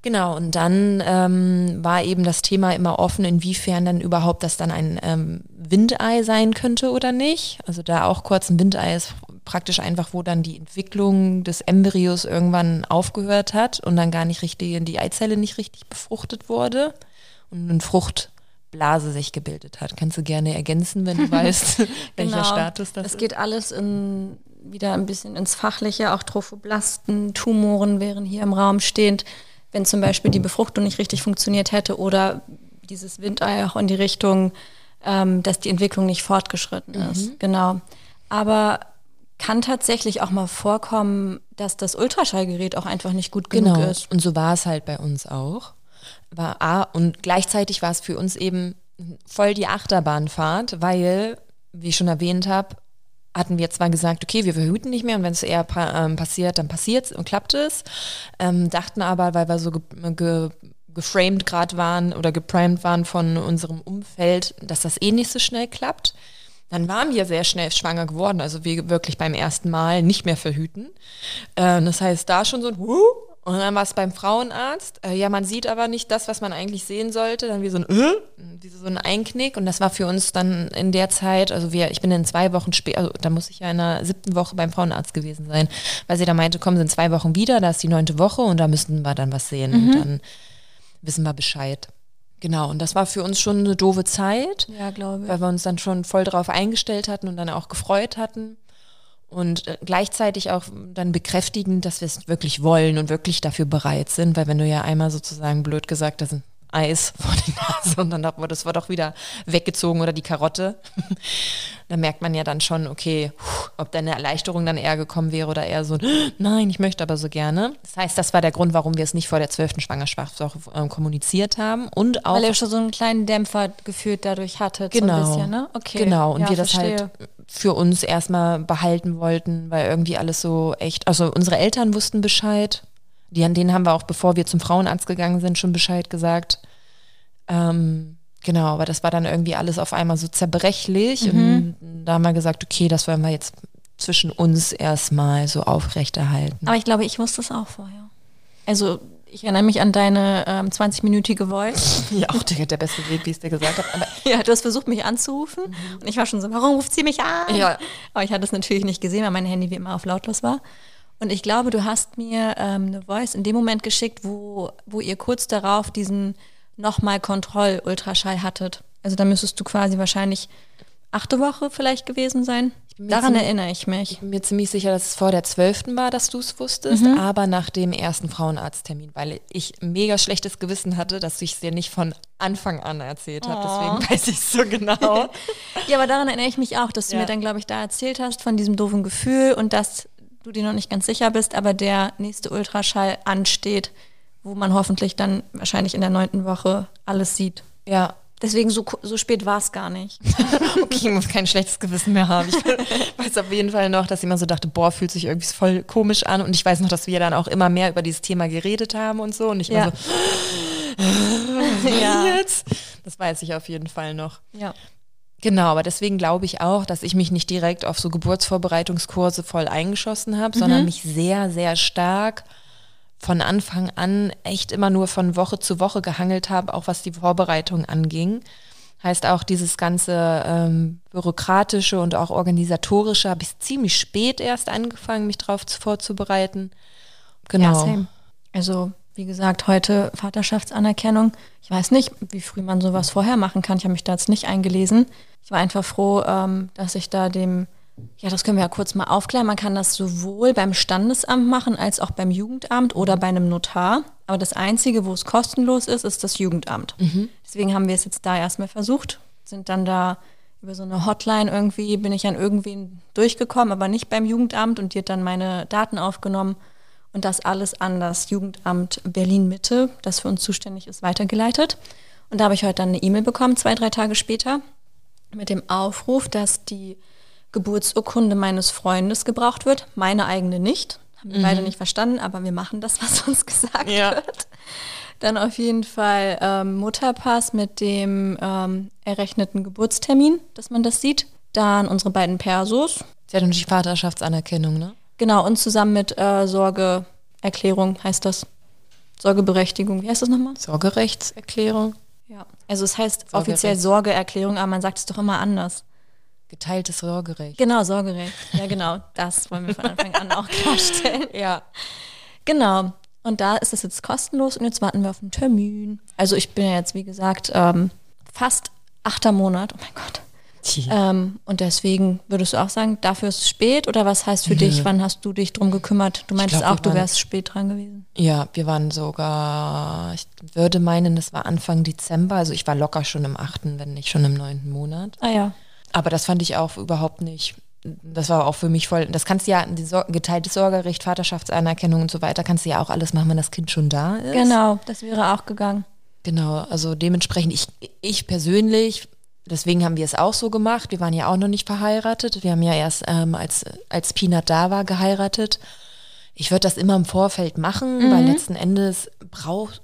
Genau, und dann ähm, war eben das Thema immer offen, inwiefern dann überhaupt das dann ein ähm, Windei sein könnte oder nicht. Also da auch kurz ein Windei ist praktisch einfach, wo dann die Entwicklung des Embryos irgendwann aufgehört hat und dann gar nicht richtig, die Eizelle nicht richtig befruchtet wurde und eine Fruchtblase sich gebildet hat. Kannst du gerne ergänzen, wenn du weißt, welcher genau. Status das es ist? Es geht alles in, wieder ein bisschen ins Fachliche, auch Trophoblasten, Tumoren wären hier im Raum stehend, wenn zum Beispiel die Befruchtung nicht richtig funktioniert hätte oder dieses Windei auch in die Richtung, ähm, dass die Entwicklung nicht fortgeschritten ist. Mhm. Genau. Aber kann tatsächlich auch mal vorkommen, dass das Ultraschallgerät auch einfach nicht gut genug genau. ist. Und so war es halt bei uns auch. War A, und gleichzeitig war es für uns eben voll die Achterbahnfahrt, weil, wie ich schon erwähnt habe, hatten wir zwar gesagt, okay, wir verhüten nicht mehr und wenn es eher pa ähm, passiert, dann passiert es und klappt es. Ähm, dachten aber, weil wir so ge ge geframed gerade waren oder geprimed waren von unserem Umfeld, dass das eh nicht so schnell klappt. Dann waren wir sehr schnell schwanger geworden, also wir wirklich beim ersten Mal nicht mehr verhüten. Äh, das heißt, da schon so ein Wuh, und dann war es beim Frauenarzt. Äh, ja, man sieht aber nicht das, was man eigentlich sehen sollte. Dann wie so ein, äh, wie so ein Einknick. Und das war für uns dann in der Zeit, also wir, ich bin in zwei Wochen später, also da muss ich ja in der siebten Woche beim Frauenarzt gewesen sein, weil sie da meinte, kommen Sie in zwei Wochen wieder, da ist die neunte Woche und da müssten wir dann was sehen. Mhm. Und dann wissen wir Bescheid. Genau, und das war für uns schon eine doofe Zeit. Ja, glaube ich. Weil wir uns dann schon voll drauf eingestellt hatten und dann auch gefreut hatten und äh, gleichzeitig auch dann bekräftigen, dass wir es wirklich wollen und wirklich dafür bereit sind, weil wenn du ja einmal sozusagen blöd gesagt hast, Eis vor die Nase und dann wurde das war doch wieder weggezogen oder die Karotte. da merkt man ja dann schon, okay, ob deine Erleichterung dann eher gekommen wäre oder eher so, nein, ich möchte aber so gerne. Das heißt, das war der Grund, warum wir es nicht vor der zwölften Schwangerschaftswoche äh, kommuniziert haben und auch. Weil ihr schon so einen kleinen Dämpfer gefühlt dadurch hattet. Genau. So bisschen, ne? Okay. Genau. Und ja, wir das verstehe. halt für uns erstmal behalten wollten, weil irgendwie alles so echt, also unsere Eltern wussten Bescheid. Die, an denen haben wir auch, bevor wir zum Frauenarzt gegangen sind, schon Bescheid gesagt. Ähm, genau, aber das war dann irgendwie alles auf einmal so zerbrechlich. Mhm. Und da haben wir gesagt, okay, das wollen wir jetzt zwischen uns erstmal so aufrechterhalten. Aber ich glaube, ich wusste es auch vorher. Also ich erinnere mich an deine ähm, 20-minütige Voice. ja, auch der, der beste Weg, wie ich es dir gesagt habe. Ja, du hast versucht, mich anzurufen. Und ich war schon so, warum ruft sie mich an? Ja. Aber ich hatte es natürlich nicht gesehen, weil mein Handy wie immer auf lautlos war. Und ich glaube, du hast mir ähm, eine Voice in dem Moment geschickt, wo, wo ihr kurz darauf diesen nochmal Kontroll-Ultraschall hattet. Also da müsstest du quasi wahrscheinlich achte Woche vielleicht gewesen sein. Daran ziemlich- erinnere ich mich. ich bin mir ziemlich sicher, dass es vor der 12. war, dass du es wusstest, aber nach dem ersten Frauenarzttermin, weil ich mega schlechtes Gewissen hatte, dass ich es dir nicht von Anfang an erzählt habe. Deswegen weiß ich es so genau. Ja, aber daran erinnere ich mich auch, dass du Ja. mir dann, glaube ich, da erzählt hast von diesem doofen Gefühl und dass du dir noch nicht ganz sicher bist, aber der nächste Ultraschall ansteht, wo man hoffentlich dann wahrscheinlich in der neunten Woche alles sieht. ja, Deswegen so, so spät war es gar nicht. okay, ich muss kein schlechtes Gewissen mehr haben. Ich weiß auf jeden Fall noch, dass ich immer so dachte, boah, fühlt sich irgendwie voll komisch an. Und ich weiß noch, dass wir dann auch immer mehr über dieses Thema geredet haben und so. Und ich Ja. so, ja. jetzt? Das weiß ich auf jeden Fall noch. ja. Genau, aber deswegen glaube ich auch, dass ich mich nicht direkt auf so Geburtsvorbereitungskurse voll eingeschossen habe, sondern mich sehr, sehr stark von Anfang an echt immer nur von Woche zu Woche gehangelt habe, auch was die Vorbereitung anging. Heißt auch dieses ganze ähm, bürokratische und auch organisatorische habe ich ziemlich spät erst angefangen, mich drauf zu, vorzubereiten. Genau. Ja. Also, wie gesagt, heute Vaterschaftsanerkennung. Ich weiß nicht, wie früh man sowas vorher machen kann. Ich habe mich da jetzt nicht eingelesen. Ich war einfach froh, ähm, dass ich da dem, ja, das können wir ja kurz mal aufklären. Man kann das sowohl beim Standesamt machen als auch beim Jugendamt oder bei einem Notar. Aber das Einzige, wo es kostenlos ist, ist das Jugendamt. Deswegen haben wir es jetzt da erstmal versucht, sind dann da über so eine Hotline irgendwie, bin ich an irgendwen durchgekommen, aber nicht beim Jugendamt und die hat dann meine Daten aufgenommen und das alles an das Jugendamt Berlin-Mitte, das für uns zuständig ist, weitergeleitet. Und da habe ich heute dann eine E-Mail bekommen, zwei, drei Tage später, mit dem Aufruf, dass die Geburtsurkunde meines Freundes gebraucht wird, meine eigene nicht. Haben wir beide nicht verstanden, aber wir machen das, was uns gesagt Ja. wird. Dann auf jeden Fall ähm, Mutterpass mit dem ähm, errechneten Geburtstermin, dass man das sieht. Dann unsere beiden Persos, Sie hat natürlich Vaterschaftsanerkennung, ne? Genau, und zusammen mit äh, Sorgeerklärung heißt das. Sorgeberechtigung, wie heißt das nochmal? Sorgerechtserklärung, Ja. Also es heißt Sorgerecht. offiziell Sorgeerklärung, aber man sagt es doch immer anders. geteiltes Sorgerecht. Genau, Sorgerecht. Ja, genau. Das wollen wir von Anfang an auch klarstellen. Ja. Genau. Und da ist es jetzt kostenlos und jetzt warten wir auf einen Termin. Also ich bin ja jetzt, wie gesagt, ähm, fast achter Monat. Oh mein Gott. Ähm, und deswegen würdest du auch sagen, dafür ist es spät oder was heißt für dich, wann hast du dich drum gekümmert? Du meintest glaub, auch, du waren- wärst spät dran gewesen. Ja, wir waren sogar, ich würde meinen, das war Anfang Dezember, also ich war locker schon im achten, wenn nicht schon im neunten Monat. Ah ja. Aber das fand ich auch überhaupt nicht, das war auch für mich voll, das kannst du ja, die Sor geteiltes Sorgerecht, Vaterschaftsanerkennung und so weiter, kannst du ja auch alles machen, wenn das Kind schon da ist. Genau, das wäre auch gegangen. Genau, also dementsprechend, ich, ich persönlich, deswegen haben wir es auch so gemacht. Wir waren ja auch noch nicht verheiratet. Wir haben ja erst, ähm, als, als Peanut da war, geheiratet. Ich würde das immer im Vorfeld machen, weil letzten Endes braucht,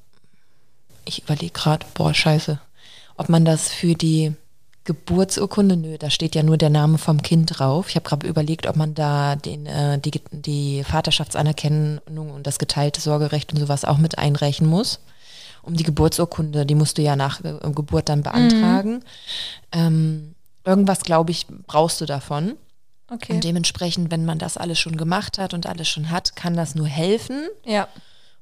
ich überlege gerade, boah, scheiße, ob man das für die Geburtsurkunde, nö, da steht ja nur der Name vom Kind drauf. Ich habe gerade überlegt, ob man da den, äh, die, die Vaterschaftsanerkennung und das geteilte Sorgerecht und sowas auch mit einreichen muss. Um die Geburtsurkunde, die musst du ja nach äh, Geburt dann beantragen. Mhm. Ähm, irgendwas, glaube ich, brauchst du davon. Okay. Und dementsprechend, wenn man das alles schon gemacht hat und alles schon hat, kann das nur helfen. Ja.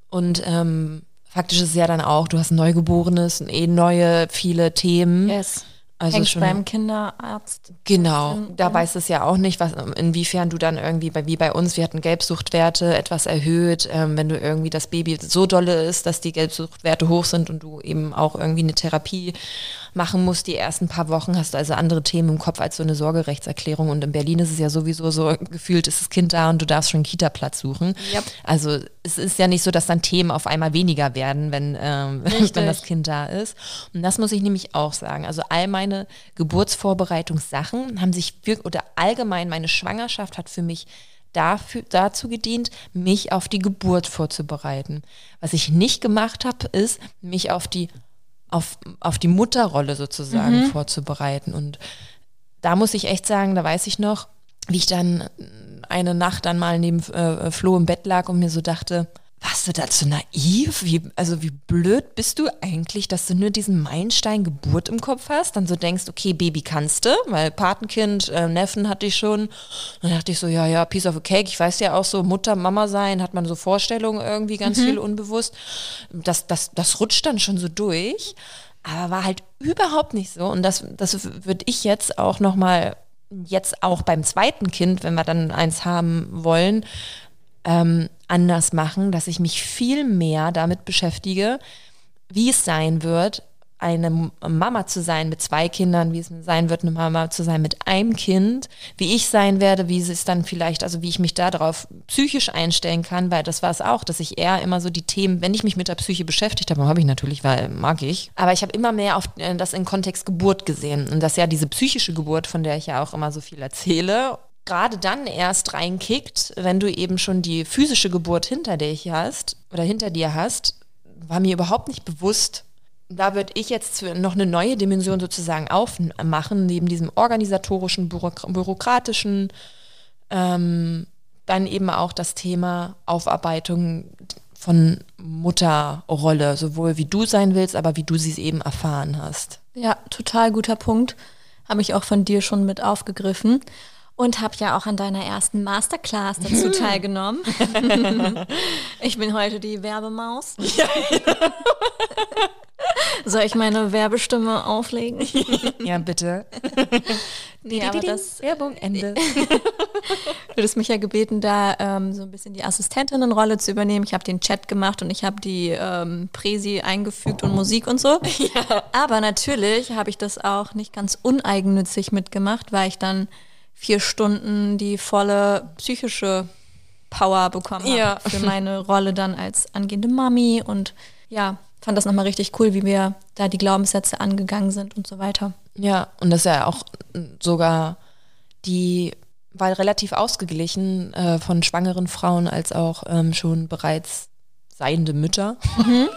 Und ähm, faktisch ist es ja dann auch, du hast ein Neugeborenes, eh neue, viele Themen. Yes. Also Hängst schon beim Kinderarzt. Genau, da weiß es ja auch nicht, was, inwiefern du dann irgendwie, bei, wie bei uns, wir hatten Gelbsuchtwerte etwas erhöht, ähm, wenn du irgendwie das Baby so dolle ist, dass die Gelbsuchtwerte hoch sind und du eben auch irgendwie eine Therapie machen musst die ersten paar Wochen, hast du also andere Themen im Kopf als so eine Sorgerechtserklärung. Und in Berlin ist es ja sowieso so, gefühlt ist das Kind da und du darfst schon einen Kita-Platz suchen. Yep. Also es ist ja nicht so, dass dann Themen auf einmal weniger werden, wenn, ähm, wenn das Kind da ist. Und das muss ich nämlich auch sagen. Also all meine Geburtsvorbereitungssachen haben sich wirklich, oder allgemein meine Schwangerschaft hat für mich dafür, dazu gedient, mich auf die Geburt vorzubereiten. Was ich nicht gemacht habe, ist, mich auf die auf, auf die Mutterrolle sozusagen mhm. vorzubereiten. Und da muss ich echt sagen, da weiß ich noch, wie ich dann eine Nacht dann mal neben äh, Flo im Bett lag und mir so dachte, warst du dazu naiv? Wie, also wie blöd bist du eigentlich, dass du nur diesen Meilenstein Geburt im Kopf hast? Dann so denkst, okay, Baby kannst du, weil Patenkind, äh, Neffen hatte ich schon. Dann dachte ich so, ja, ja, Piece of a Cake. Ich weiß ja auch so, Mutter, Mama sein, hat man so Vorstellungen irgendwie ganz mhm. viel unbewusst. Das, das, das rutscht dann schon so durch. Aber war halt überhaupt nicht so. Und das, das würde ich jetzt auch nochmal, jetzt auch beim zweiten Kind, wenn wir dann eins haben wollen, ähm, anders machen, dass ich mich viel mehr damit beschäftige, wie es sein wird, eine Mama zu sein mit zwei Kindern, wie es sein wird, eine Mama zu sein mit einem Kind, wie ich sein werde, wie es dann vielleicht, also wie ich mich darauf psychisch einstellen kann, weil das war es auch, dass ich eher immer so die Themen, wenn ich mich mit der Psyche beschäftigt habe, habe ich natürlich, weil mag ich, aber ich habe immer mehr auf äh, das in Kontext Geburt gesehen und das ja diese psychische Geburt, von der ich ja auch immer so viel erzähle gerade dann erst reinkickt, wenn du eben schon die physische Geburt hinter dich hast oder hinter dir hast, war mir überhaupt nicht bewusst. Da würde ich jetzt noch eine neue Dimension sozusagen aufmachen, neben diesem organisatorischen, bürokratischen, ähm, dann eben auch das Thema Aufarbeitung von Mutterrolle, sowohl wie du sein willst, aber wie du sie eben erfahren hast. Ja, total guter Punkt. Habe ich auch von dir schon mit aufgegriffen und habe ja auch an deiner ersten Masterclass dazu teilgenommen. ich bin heute die Werbemaus. Ja. Soll ich meine Werbestimme auflegen? ja, bitte. nee, aber das Werbung Ende. du hast mich ja gebeten, da ähm, so ein bisschen die Assistentinnenrolle zu übernehmen. Ich habe den Chat gemacht und ich habe die ähm, Präsi eingefügt und Musik und so. Ja. Aber natürlich habe ich das auch nicht ganz uneigennützig mitgemacht, weil ich dann vier Stunden die volle psychische Power bekommen habe ja. für meine Rolle dann als angehende Mami und ja, fand das nochmal richtig cool, wie wir da die Glaubenssätze angegangen sind und so weiter. Ja, und das ist ja auch sogar die war relativ ausgeglichen äh, von schwangeren Frauen als auch ähm, schon bereits seiende Mütter. Mhm.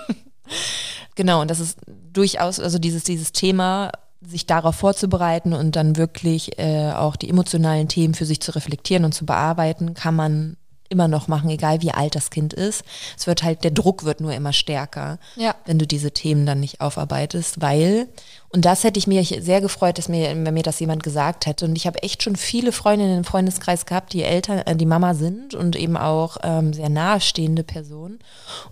genau, und das ist durchaus, also dieses, dieses Thema sich darauf vorzubereiten und dann wirklich äh, auch die emotionalen Themen für sich zu reflektieren und zu bearbeiten, kann man immer noch machen, egal wie alt das Kind ist. Es wird halt, der Druck wird nur immer stärker, ja. wenn du diese Themen dann nicht aufarbeitest, weil, und das hätte ich mir sehr gefreut, dass mir, wenn mir das jemand gesagt hätte. Und ich habe echt schon viele Freundinnen im Freundeskreis gehabt, die Eltern, äh, die Mama sind und eben auch ähm, sehr nahestehende Personen.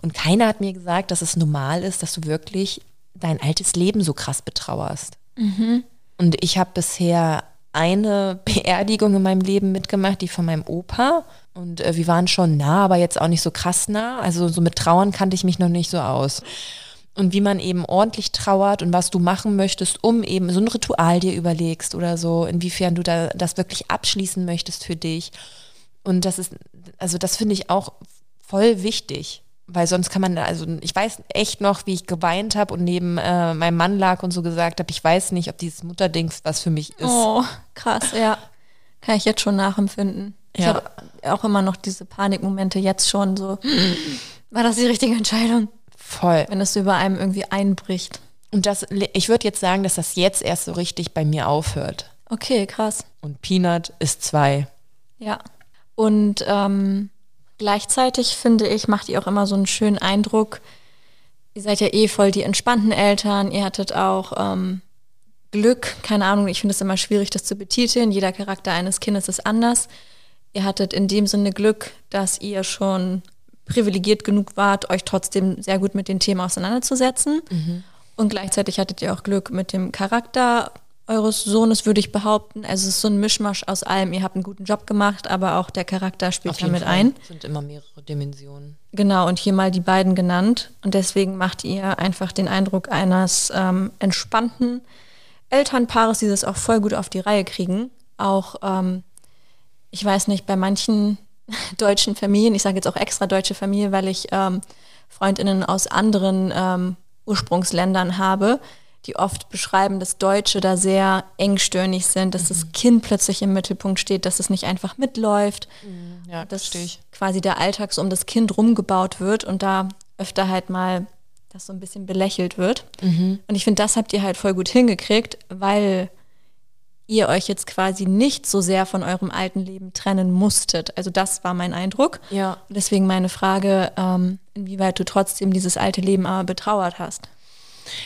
Und keiner hat mir gesagt, dass es normal ist, dass du wirklich dein altes Leben so krass betrauerst. Mhm. Und ich habe bisher eine Beerdigung in meinem Leben mitgemacht, die von meinem Opa. Und äh, wir waren schon nah, aber jetzt auch nicht so krass nah. Also so mit Trauern kannte ich mich noch nicht so aus. Und wie man eben ordentlich trauert und was du machen möchtest, um eben so ein Ritual dir überlegst oder so, inwiefern du da das wirklich abschließen möchtest für dich. Und das ist, also das finde ich auch voll wichtig weil sonst kann man, also ich weiß echt noch, wie ich geweint habe und neben äh, meinem Mann lag und so gesagt habe, ich weiß nicht, ob dieses Mutterding was für mich ist. Oh, krass, ja. Kann ich jetzt schon nachempfinden. Ja. Ich habe auch immer noch diese Panikmomente jetzt schon so. War das die richtige Entscheidung? Voll. Wenn es über einem irgendwie einbricht. Und das, ich würde jetzt sagen, dass das jetzt erst so richtig bei mir aufhört. Okay, krass. Und Peanut ist zwei. Ja. Und ähm, gleichzeitig finde ich, macht ihr auch immer so einen schönen Eindruck. Ihr seid ja eh voll die entspannten Eltern. Ihr hattet auch ähm, Glück. Keine Ahnung, ich finde es immer schwierig, das zu betiteln. Jeder Charakter eines Kindes ist anders. Ihr hattet in dem Sinne Glück, dass ihr schon privilegiert genug wart, euch trotzdem sehr gut mit den Themen auseinanderzusetzen. Mhm. Und gleichzeitig hattet ihr auch Glück mit dem Charakter eures Sohnes, würde ich behaupten. Also es ist so ein Mischmasch aus allem. Ihr habt einen guten Job gemacht, aber auch der Charakter spielt damit ein. Es sind immer mehrere Dimensionen. Genau, und hier mal die beiden genannt. Und deswegen macht ihr einfach den Eindruck eines ähm, entspannten Elternpaares, die das auch voll gut auf die Reihe kriegen. Auch, ähm, ich weiß nicht, bei manchen deutschen Familien, ich sage jetzt auch extra deutsche Familie, weil ich ähm, Freundinnen aus anderen ähm, Ursprungsländern habe, die oft beschreiben, dass Deutsche da sehr engstirnig sind, dass mhm. das Kind plötzlich im Mittelpunkt steht, dass es nicht einfach mitläuft, mhm. ja, dass quasi der Alltag so um das Kind rumgebaut wird und da öfter halt mal das so ein bisschen belächelt wird. Mhm. Und ich finde, das habt ihr halt voll gut hingekriegt, weil ihr euch jetzt quasi nicht so sehr von eurem alten Leben trennen musstet. Also das war mein Eindruck. Ja. Deswegen meine Frage, ähm, inwieweit du trotzdem dieses alte Leben aber betrauert hast.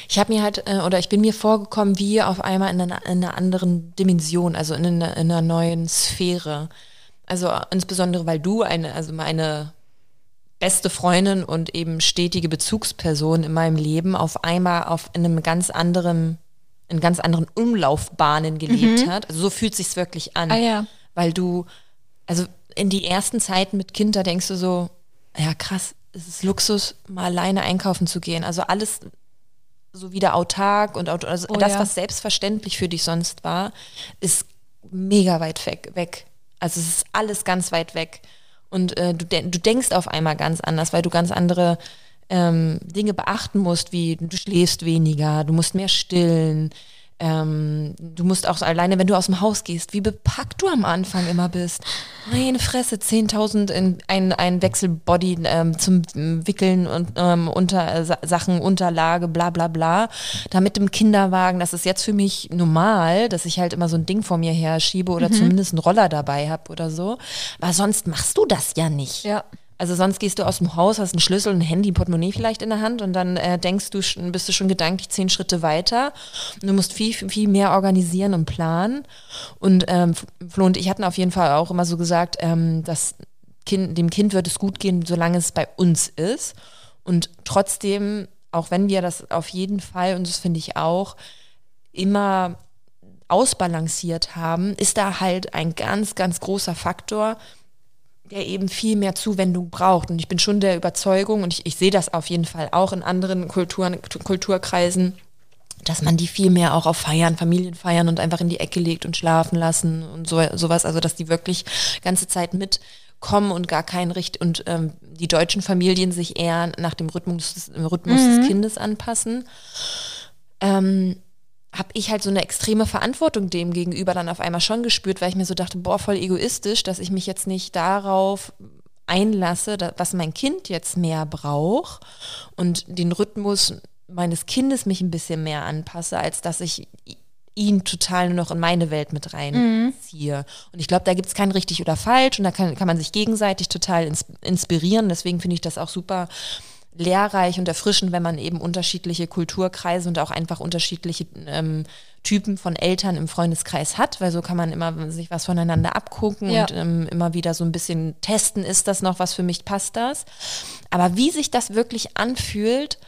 Ich habe mir halt, äh, oder ich bin mir vorgekommen, wie auf einmal in einer, in einer anderen Dimension, also in einer, in einer, neuen Sphäre. Also insbesondere, weil du eine, also meine beste Freundin und eben stetige Bezugsperson in meinem Leben auf einmal auf in einem ganz anderen in ganz anderen Umlaufbahnen gelebt mhm. hat. Also so fühlt sich's wirklich an. Ah, ja. Weil du, also in die ersten Zeiten mit Kind, da denkst du so, ja krass, es ist Luxus, mal alleine einkaufen zu gehen. Also alles so wieder autark und also oh, das, ja. was selbstverständlich für dich sonst war, ist mega weit weg. weg. Also es ist alles ganz weit weg. Und äh, du, de du denkst auf einmal ganz anders, weil du ganz andere ähm, Dinge beachten musst, wie du schläfst weniger, du musst mehr stillen, ähm, du musst auch alleine, wenn du aus dem Haus gehst, wie bepackt du am Anfang immer bist. Meine Fresse, 10.000 in ein, ein Wechselbody ähm, zum Wickeln und ähm, unter äh, Sachen, Unterlage, bla bla bla. Da mit dem Kinderwagen, das ist jetzt für mich normal, dass ich halt immer so ein Ding vor mir her schiebe oder mhm. zumindest einen Roller dabei habe oder so. Aber sonst machst du das ja nicht. Ja. Also sonst gehst du aus dem Haus, hast einen Schlüssel, ein Handy, ein Portemonnaie vielleicht in der Hand und dann äh, denkst du, bist du schon gedanklich zehn Schritte weiter. Und du musst viel, viel mehr organisieren und planen. Und ähm, Flo und ich hatten auf jeden Fall auch immer so gesagt, ähm, dass kind, dem Kind wird es gut gehen, solange es bei uns ist. Und trotzdem, auch wenn wir das auf jeden Fall, und das finde ich auch, immer ausbalanciert haben, ist da halt ein ganz, ganz großer Faktor, der eben viel mehr Zuwendung braucht. Und ich bin schon der Überzeugung, und ich, ich sehe das auf jeden Fall auch in anderen Kulturen, Kulturkreisen, dass man die viel mehr auch auf Feiern, Familienfeiern und einfach in die Ecke legt und schlafen lassen und so, sowas. Also dass die wirklich ganze Zeit mitkommen und gar kein Richt und ähm, die deutschen Familien sich eher nach dem Rhythmus, Rhythmus mhm. des Kindes anpassen. Ähm, habe ich halt so eine extreme Verantwortung dem gegenüber dann auf einmal schon gespürt, weil ich mir so dachte, boah, voll egoistisch, dass ich mich jetzt nicht darauf einlasse, was mein Kind jetzt mehr braucht und den Rhythmus meines Kindes mich ein bisschen mehr anpasse, als dass ich ihn total nur noch in meine Welt mit reinziehe. Mhm. Und ich glaube, da gibt es kein richtig oder falsch und da kann, kann man sich gegenseitig total ins, inspirieren. Deswegen finde ich das auch super lehrreich und erfrischend, wenn man eben unterschiedliche Kulturkreise und auch einfach unterschiedliche ähm, Typen von Eltern im Freundeskreis hat, weil so kann man immer sich was voneinander abgucken ja. und ähm, immer wieder so ein bisschen testen, ist das noch was für mich, passt das? Aber wie sich das wirklich anfühlt,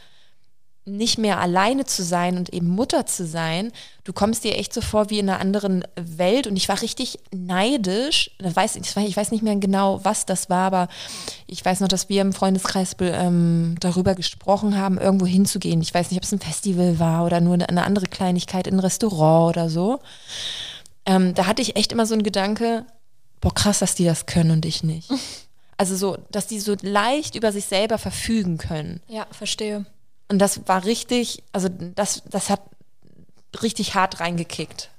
nicht mehr alleine zu sein und eben Mutter zu sein, du kommst dir echt so vor wie in einer anderen Welt und ich war richtig neidisch. Ich weiß, ich weiß nicht mehr genau, was das war, aber ich weiß noch, dass wir im Freundeskreis ähm, darüber gesprochen haben, irgendwo hinzugehen. Ich weiß nicht, ob es ein Festival war oder nur eine andere Kleinigkeit in ein Restaurant oder so. Ähm, da hatte ich echt immer so einen Gedanke, boah krass, dass die das können und ich nicht. Also so, dass die so leicht über sich selber verfügen können. Ja, verstehe. Und das war richtig, also das, das hat richtig hart reingekickt.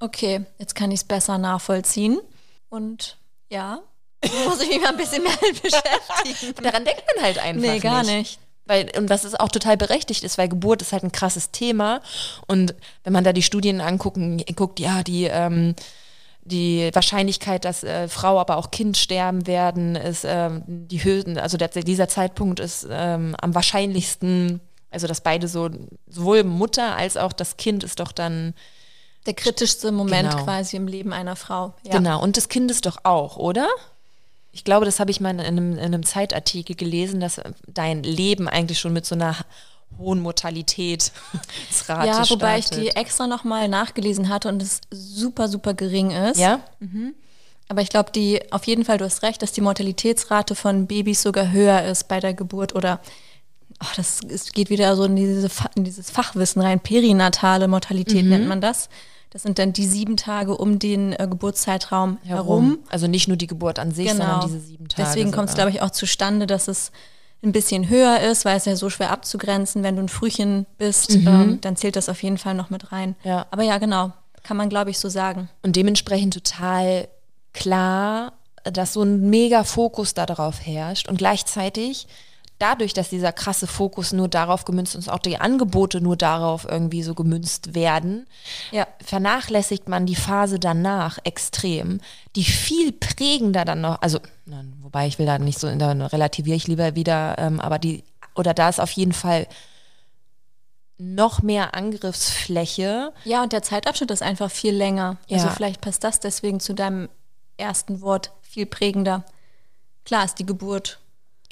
Okay, jetzt kann ich es besser nachvollziehen. Und ja, muss ich mich mal ein bisschen mehr beschäftigen. Daran denkt man halt einfach. Nee, gar nicht. nicht. Weil, und was ist auch total berechtigt ist, weil Geburt ist halt ein krasses Thema. Und wenn man da die Studien angucken, guckt, ja, die, ähm, die Wahrscheinlichkeit, dass äh, Frau, aber auch Kind sterben werden, ist ähm, die höchsten, also der, dieser Zeitpunkt ist ähm, am wahrscheinlichsten, also dass beide so, sowohl Mutter als auch das Kind ist doch dann der kritischste Moment Genau. quasi im Leben einer Frau. Ja. Genau, und des Kindes doch auch, oder? Ich glaube, das habe ich mal in einem, in einem Zeitartikel gelesen, dass dein Leben eigentlich schon mit so einer hohen Mortalitätsrate Ja, wobei ich startet. die extra nochmal nachgelesen hatte und es super, super gering ist. Ja? Aber ich glaube, die, auf jeden Fall, du hast recht, dass die Mortalitätsrate von Babys sogar höher ist bei der Geburt oder ach, das ist, geht wieder so in, diese, in dieses Fachwissen rein. Perinatale Mortalität nennt man das. Das sind dann die sieben Tage um den äh, Geburtszeitraum herum. Also nicht nur die Geburt an sich, sondern diese sieben Tage. Genau. Deswegen kommt es, glaube ich, auch zustande, dass es ein bisschen höher ist, weil es ja so schwer abzugrenzen, wenn du ein Frühchen bist, ähm, dann zählt das auf jeden Fall noch mit rein. Mhm. Ja. Aber ja, genau, kann man, glaube ich, so sagen. Und dementsprechend total klar, dass so ein mega Fokus darauf herrscht und gleichzeitig dadurch, dass dieser krasse Fokus nur darauf gemünzt und auch die Angebote nur darauf irgendwie so gemünzt werden, Ja. vernachlässigt man die Phase danach extrem, die viel prägender dann noch, also wobei ich will da nicht so, da relativiere ich lieber wieder, ähm, aber die, oder da ist auf jeden Fall noch mehr Angriffsfläche. Ja, und der Zeitabschnitt ist einfach viel länger. Also Ja. vielleicht passt das deswegen zu deinem ersten Wort viel prägender. Klar ist die Geburt.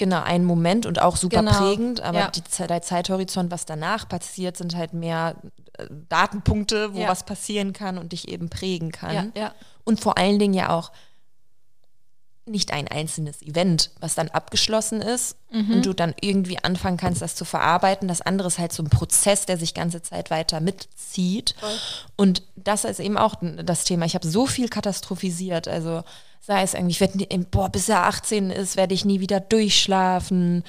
Genau, ein Moment und auch super Genau, prägend, aber ja. die, der Zeithorizont, was danach passiert, sind halt mehr äh, Datenpunkte, wo Ja. was passieren kann und dich eben prägen kann. Ja. Und vor allen Dingen ja auch nicht ein einzelnes Event, was dann abgeschlossen ist Mhm. und du dann irgendwie anfangen kannst, das zu verarbeiten. Das andere ist halt so ein Prozess, der sich ganze Zeit weiter mitzieht. Und das ist eben auch das Thema. Ich habe so viel katastrophisiert. Also sei es irgendwie, ich werde, boah, bis er 18 ist, werde ich nie wieder durchschlafen.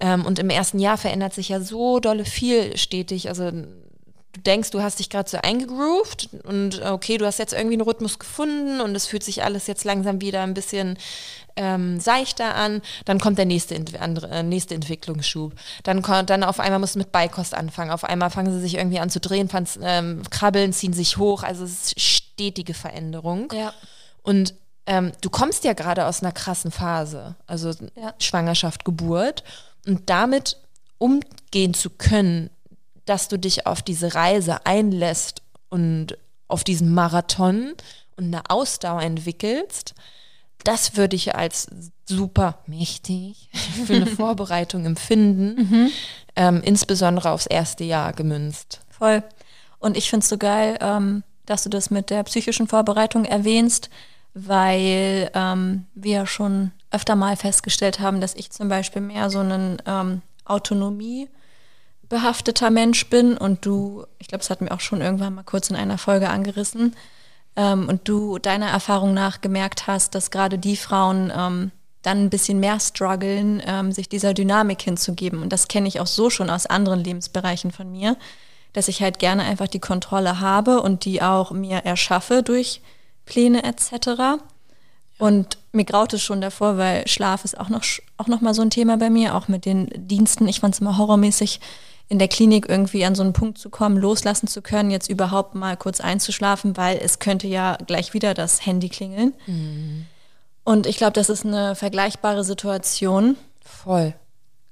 Ähm, und im ersten Jahr verändert sich ja so dolle viel stetig. Also du denkst, du hast dich gerade so eingegroovt und okay, du hast jetzt irgendwie einen Rhythmus gefunden und es fühlt sich alles jetzt langsam wieder ein bisschen ähm, seichter an, dann kommt der nächste, andere, äh, nächste Entwicklungsschub. Dann, kommt, dann auf einmal musst du mit Beikost anfangen. Auf einmal fangen sie sich irgendwie an zu drehen, fangen, ähm, krabbeln, ziehen sich hoch. Also es ist stetige Veränderung. Ja. Und ähm, du kommst ja gerade aus einer krassen Phase, also Ja. Schwangerschaft, Geburt. Und damit umgehen zu können, dass du dich auf diese Reise einlässt und auf diesen Marathon und eine Ausdauer entwickelst, das würde ich als super mächtig für eine Vorbereitung empfinden, ähm, insbesondere aufs erste Jahr gemünzt. Voll. Und ich finde es so geil, ähm, dass du das mit der psychischen Vorbereitung erwähnst, weil ähm, wir schon öfter mal festgestellt haben, dass ich zum Beispiel mehr so ein ähm, Autonomie behafteter Mensch bin und du, ich glaube, das hatten wir auch schon irgendwann mal kurz in einer Folge angerissen, ähm, und du deiner Erfahrung nach gemerkt hast, dass gerade die Frauen ähm, dann ein bisschen mehr strugglen, ähm, sich dieser Dynamik hinzugeben. Und das kenne ich auch so schon aus anderen Lebensbereichen von mir, dass ich halt gerne einfach die Kontrolle habe und die auch mir erschaffe durch Pläne etc. Und mir graut es schon davor, weil Schlaf ist auch noch, auch noch mal so ein Thema bei mir, auch mit den Diensten. Ich fand es immer horrormäßig, in der Klinik irgendwie an so einen Punkt zu kommen, loslassen zu können, jetzt überhaupt mal kurz einzuschlafen, weil es könnte ja gleich wieder das Handy klingeln. Und ich glaube, das ist eine vergleichbare Situation Voll.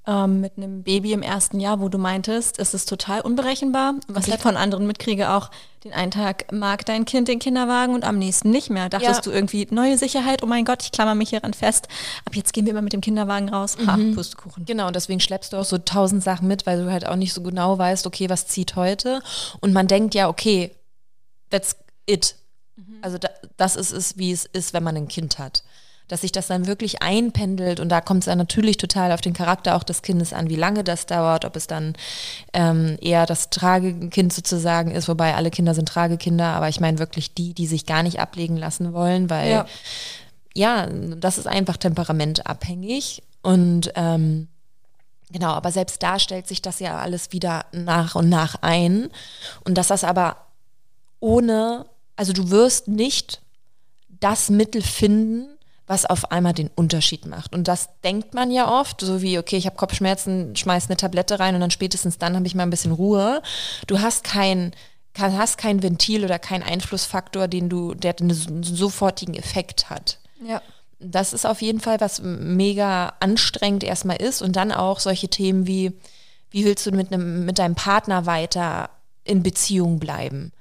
Ähm, mit einem Baby im ersten Jahr, wo du meintest, es ist total unberechenbar. Was ich von anderen mitkriege, auch den einen Tag mag dein Kind den Kinderwagen und am nächsten nicht mehr. Dachtest Ja. du irgendwie, neue Sicherheit, oh mein Gott, ich klammer mich hieran fest. Ab jetzt gehen wir mal mit dem Kinderwagen raus. Ha, Pustekuchen. Genau, und deswegen schleppst du auch so tausend Sachen mit, weil du halt auch nicht so genau weißt, okay, was zieht heute. Und man denkt ja, okay, that's it. Also da, das ist es, wie es ist, wenn man ein Kind hat. Dass sich das dann wirklich einpendelt. Und da kommt es dann natürlich total auf den Charakter auch des Kindes an, wie lange das dauert, ob es dann ähm, eher das Tragekind sozusagen ist, wobei alle Kinder sind Tragekinder, aber ich meine wirklich die, die sich gar nicht ablegen lassen wollen, weil Ja. ja, das ist einfach temperamentabhängig. Und ähm, genau, aber selbst da stellt sich das ja alles wieder nach und nach ein. Und dass das aber ohne, also du wirst nicht das Mittel finden, was auf einmal den Unterschied macht. Und das denkt man ja oft, so wie, okay, ich habe Kopfschmerzen, schmeiß eine Tablette rein und dann spätestens dann habe ich mal ein bisschen Ruhe. Du hast kein, hast kein Ventil oder keinen Einflussfaktor, den du, der einen sofortigen Effekt hat. Ja. Das ist auf jeden Fall, was mega anstrengend erstmal ist. Und dann auch solche Themen wie, wie willst du mit, einem, mit deinem Partner weiter in Beziehung bleiben?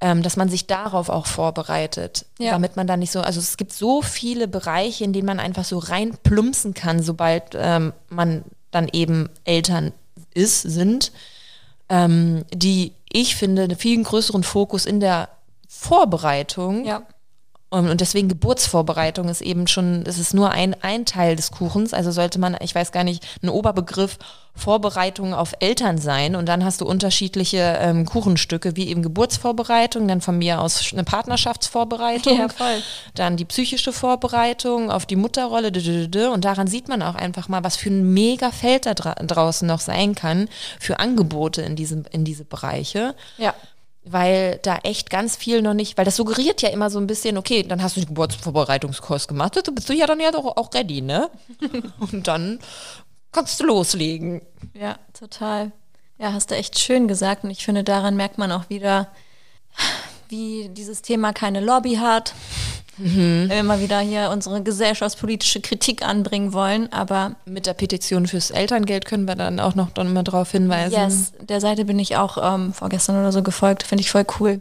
Ähm, dass man sich darauf auch vorbereitet, ja. damit man da nicht so, also es gibt so viele Bereiche, in denen man einfach so reinplumpsen kann, sobald ähm, man dann eben Eltern ist, sind, ähm, die ich finde einen viel größeren Fokus in der Vorbereitung ja. Und deswegen Geburtsvorbereitung ist eben schon, es ist nur ein, ein Teil des Kuchens. Also sollte man, ich weiß gar nicht, ein Oberbegriff Vorbereitung auf Eltern sein. Und dann hast du unterschiedliche ähm, Kuchenstücke, wie eben Geburtsvorbereitung, dann von mir aus eine Partnerschaftsvorbereitung, ja, voll. dann die psychische Vorbereitung auf die Mutterrolle. Und daran sieht man auch einfach mal, was für ein mega Feld da draußen noch sein kann für Angebote in, diesem, in diese Bereiche. Ja weil da echt ganz viel noch nicht, weil das suggeriert ja immer so ein bisschen, okay, dann hast du den Geburtsvorbereitungskurs gemacht, du bist du ja dann ja doch auch ready, ne? Und dann kannst du loslegen. Ja, total. Ja, hast du echt schön gesagt und ich finde, daran merkt man auch wieder, wie dieses Thema keine Lobby hat, Mhm. Wenn wir mal wieder hier unsere gesellschaftspolitische Kritik anbringen wollen, aber mit der Petition fürs Elterngeld können wir dann auch noch dann mal darauf hinweisen. Yes, der Seite bin ich auch ähm, vorgestern oder so gefolgt, finde ich voll cool.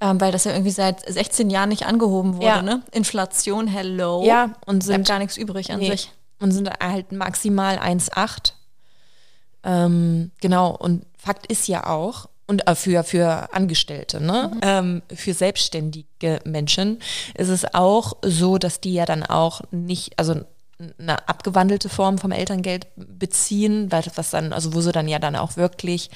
Ähm, weil das ja irgendwie seit 16 Jahren nicht angehoben wurde, ja. ne? Inflation, hello. Ja, und sind Bleibt gar nichts übrig an nee. sich. Und sind halt maximal 1,8. Ähm, genau, und Fakt ist ja auch, und äh, für, für Angestellte, ne? Mhm. Ähm, für selbstständige Menschen ist es auch so, dass die ja dann auch nicht, also eine abgewandelte Form vom Elterngeld beziehen, weil was dann, also wo sie dann ja dann auch wirklich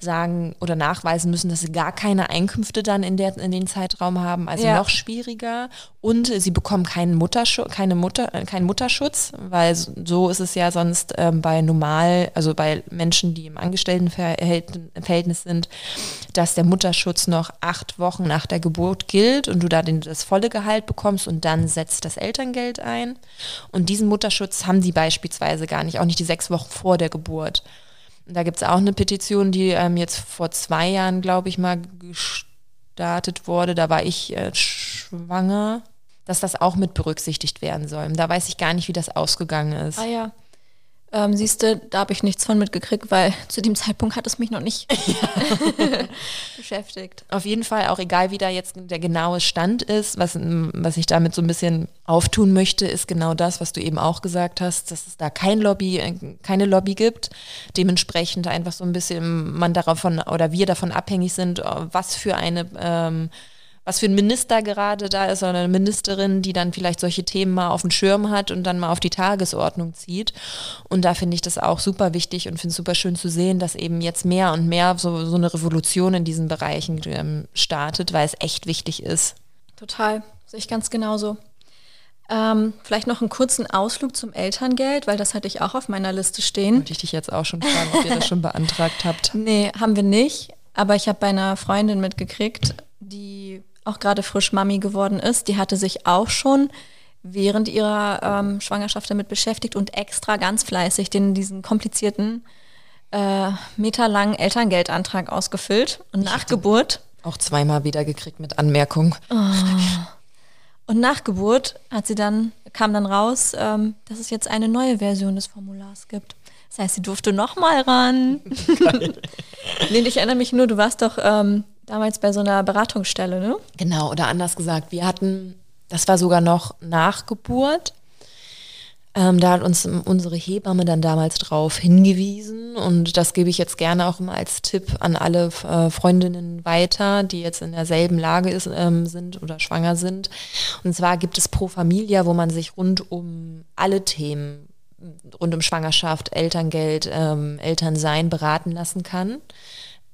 sagen oder nachweisen müssen, dass sie gar keine Einkünfte dann in, der, in den Zeitraum haben, also ja. noch schwieriger. Und sie bekommen keinen Mutterschutz, keine Mutter, keinen Mutterschutz, weil so ist es ja sonst ähm, bei normal, also bei Menschen, die im Angestelltenverhältnis sind, dass der Mutterschutz noch acht Wochen nach der Geburt gilt und du da den, das volle Gehalt bekommst und dann setzt das Elterngeld ein. Und diesen Mutterschutz haben sie beispielsweise gar nicht, auch nicht die sechs Wochen vor der Geburt. Da gibt es auch eine Petition, die ähm, jetzt vor zwei Jahren, glaube ich, mal gestartet wurde. Da war ich äh, schwanger, dass das auch mit berücksichtigt werden soll. Da weiß ich gar nicht, wie das ausgegangen ist. Ah ja. Ähm, Siehst du, da habe ich nichts von mitgekriegt, weil zu dem Zeitpunkt hat es mich noch nicht beschäftigt. Auf jeden Fall, auch egal wie da jetzt der genaue Stand ist, was, was ich damit so ein bisschen auftun möchte, ist genau das, was du eben auch gesagt hast, dass es da kein Lobby, äh, keine Lobby gibt. Dementsprechend einfach so ein bisschen man davon oder wir davon abhängig sind, was für eine ähm, was für ein Minister gerade da ist oder eine Ministerin, die dann vielleicht solche Themen mal auf dem Schirm hat und dann mal auf die Tagesordnung zieht. Und da finde ich das auch super wichtig und finde es super schön zu sehen, dass eben jetzt mehr und mehr so, so eine Revolution in diesen Bereichen ähm, startet, weil es echt wichtig ist. Total, sehe ich ganz genauso. Ähm, vielleicht noch einen kurzen Ausflug zum Elterngeld, weil das hatte ich auch auf meiner Liste stehen. Wollte ich dich jetzt auch schon fragen, ob ihr das schon beantragt habt. Nee, haben wir nicht. Aber ich habe bei einer Freundin mitgekriegt, die auch gerade frisch Mami geworden ist, die hatte sich auch schon während ihrer ähm, Schwangerschaft damit beschäftigt und extra ganz fleißig den diesen komplizierten äh, meterlangen Elterngeldantrag ausgefüllt und ich nach Geburt auch zweimal wieder gekriegt mit Anmerkung. Oh. Und nach Geburt hat sie dann kam dann raus, ähm, dass es jetzt eine neue Version des Formulars gibt. Das heißt, sie durfte noch mal ran. nee, ich erinnere mich nur, du warst doch ähm, damals bei so einer Beratungsstelle, ne? Genau, oder anders gesagt, wir hatten, das war sogar noch nach Geburt. Ähm, da hat uns unsere Hebamme dann damals drauf hingewiesen und das gebe ich jetzt gerne auch immer als Tipp an alle äh, Freundinnen weiter, die jetzt in derselben Lage ist, ähm, sind oder schwanger sind. Und zwar gibt es Pro Familia, wo man sich rund um alle Themen rund um Schwangerschaft, Elterngeld, ähm, Elternsein beraten lassen kann.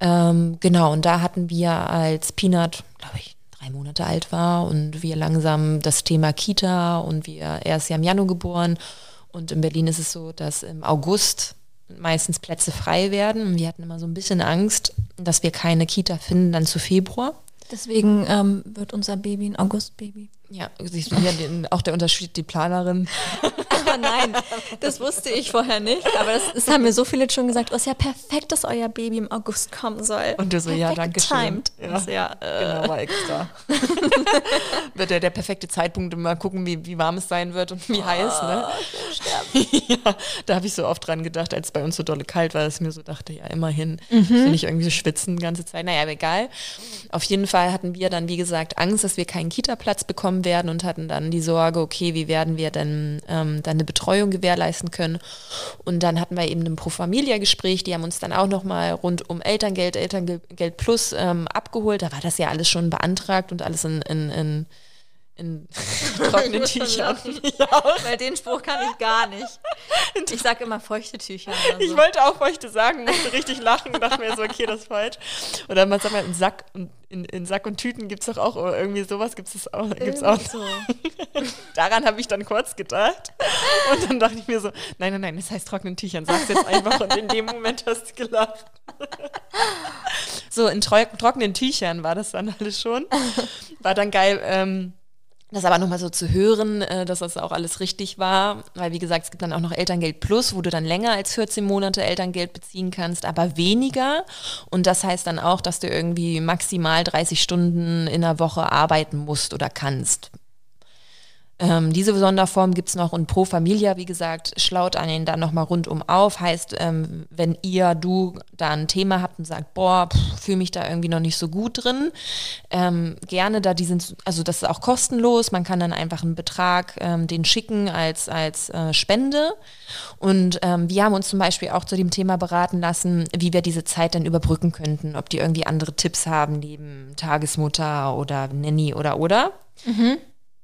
Ähm, genau, und da hatten wir als Peanut, glaube ich, drei Monate alt war und wir langsam das Thema Kita und wir, er ist ja im Januar geboren und in Berlin ist es so, dass im August meistens Plätze frei werden und wir hatten immer so ein bisschen Angst, dass wir keine Kita finden dann zu Februar. Deswegen ähm, wird unser Baby ein August-Baby. Ja, siehst du hier den, auch der Unterschied, die Planerin. Aber nein, das wusste ich vorher nicht. Aber das, das haben mir so viele schon gesagt, oh, ist ja perfekt, dass euer Baby im August kommen soll. Und du so, ja, danke schön. Ja, ja äh. genau, war extra. wird der, der perfekte Zeitpunkt, mal gucken, wie, wie warm es sein wird und wie oh, heiß, ne? ja, da habe ich so oft dran gedacht, als es bei uns so dolle kalt war, dass ich mir so dachte, ja, immerhin, mhm. will ich irgendwie schwitzen die ganze Zeit. Naja, aber egal. Auf jeden Fall hatten wir dann, wie gesagt, Angst, dass wir keinen Kita-Platz bekommen werden und hatten dann die Sorge, okay, wie werden wir denn ähm, dann eine Betreuung gewährleisten können? Und dann hatten wir eben ein Pro Familia-Gespräch, die haben uns dann auch nochmal rund um Elterngeld, Elterngeld Plus ähm, abgeholt. Da war das ja alles schon beantragt und alles in, in, in in trockenen Tüchern. Weil den Spruch kann ich gar nicht. Ich sage immer feuchte Tücher. So. Ich wollte auch feuchte sagen, musste richtig lachen, dachte mir so, okay, das ist falsch. Oder man sagt mal, in Sack und, in, in Sack und Tüten gibt es doch auch, oder irgendwie sowas gibt es auch. Gibt's auch. So. Daran habe ich dann kurz gedacht. Und dann dachte ich mir so, nein, nein, nein, das heißt trockenen Tüchern, sag's jetzt einfach. Und in dem Moment hast du gelacht. So, in trockenen Tüchern war das dann alles schon. War dann geil. Ähm, das aber nochmal so zu hören, äh, dass das auch alles richtig war, weil wie gesagt, es gibt dann auch noch Elterngeld Plus, wo du dann länger als 14 Monate Elterngeld beziehen kannst, aber weniger. Und das heißt dann auch, dass du irgendwie maximal 30 Stunden in der Woche arbeiten musst oder kannst. Ähm, diese Sonderform gibt es noch und Pro Familia, wie gesagt, schlaut an ihn dann nochmal rundum auf. Heißt, ähm, wenn ihr, du da ein Thema habt und sagt, boah, fühle mich da irgendwie noch nicht so gut drin, ähm, gerne da die sind, also das ist auch kostenlos, man kann dann einfach einen Betrag ähm, den schicken als, als äh, Spende. Und ähm, wir haben uns zum Beispiel auch zu dem Thema beraten lassen, wie wir diese Zeit dann überbrücken könnten, ob die irgendwie andere Tipps haben, neben Tagesmutter oder Nanny oder oder. Mhm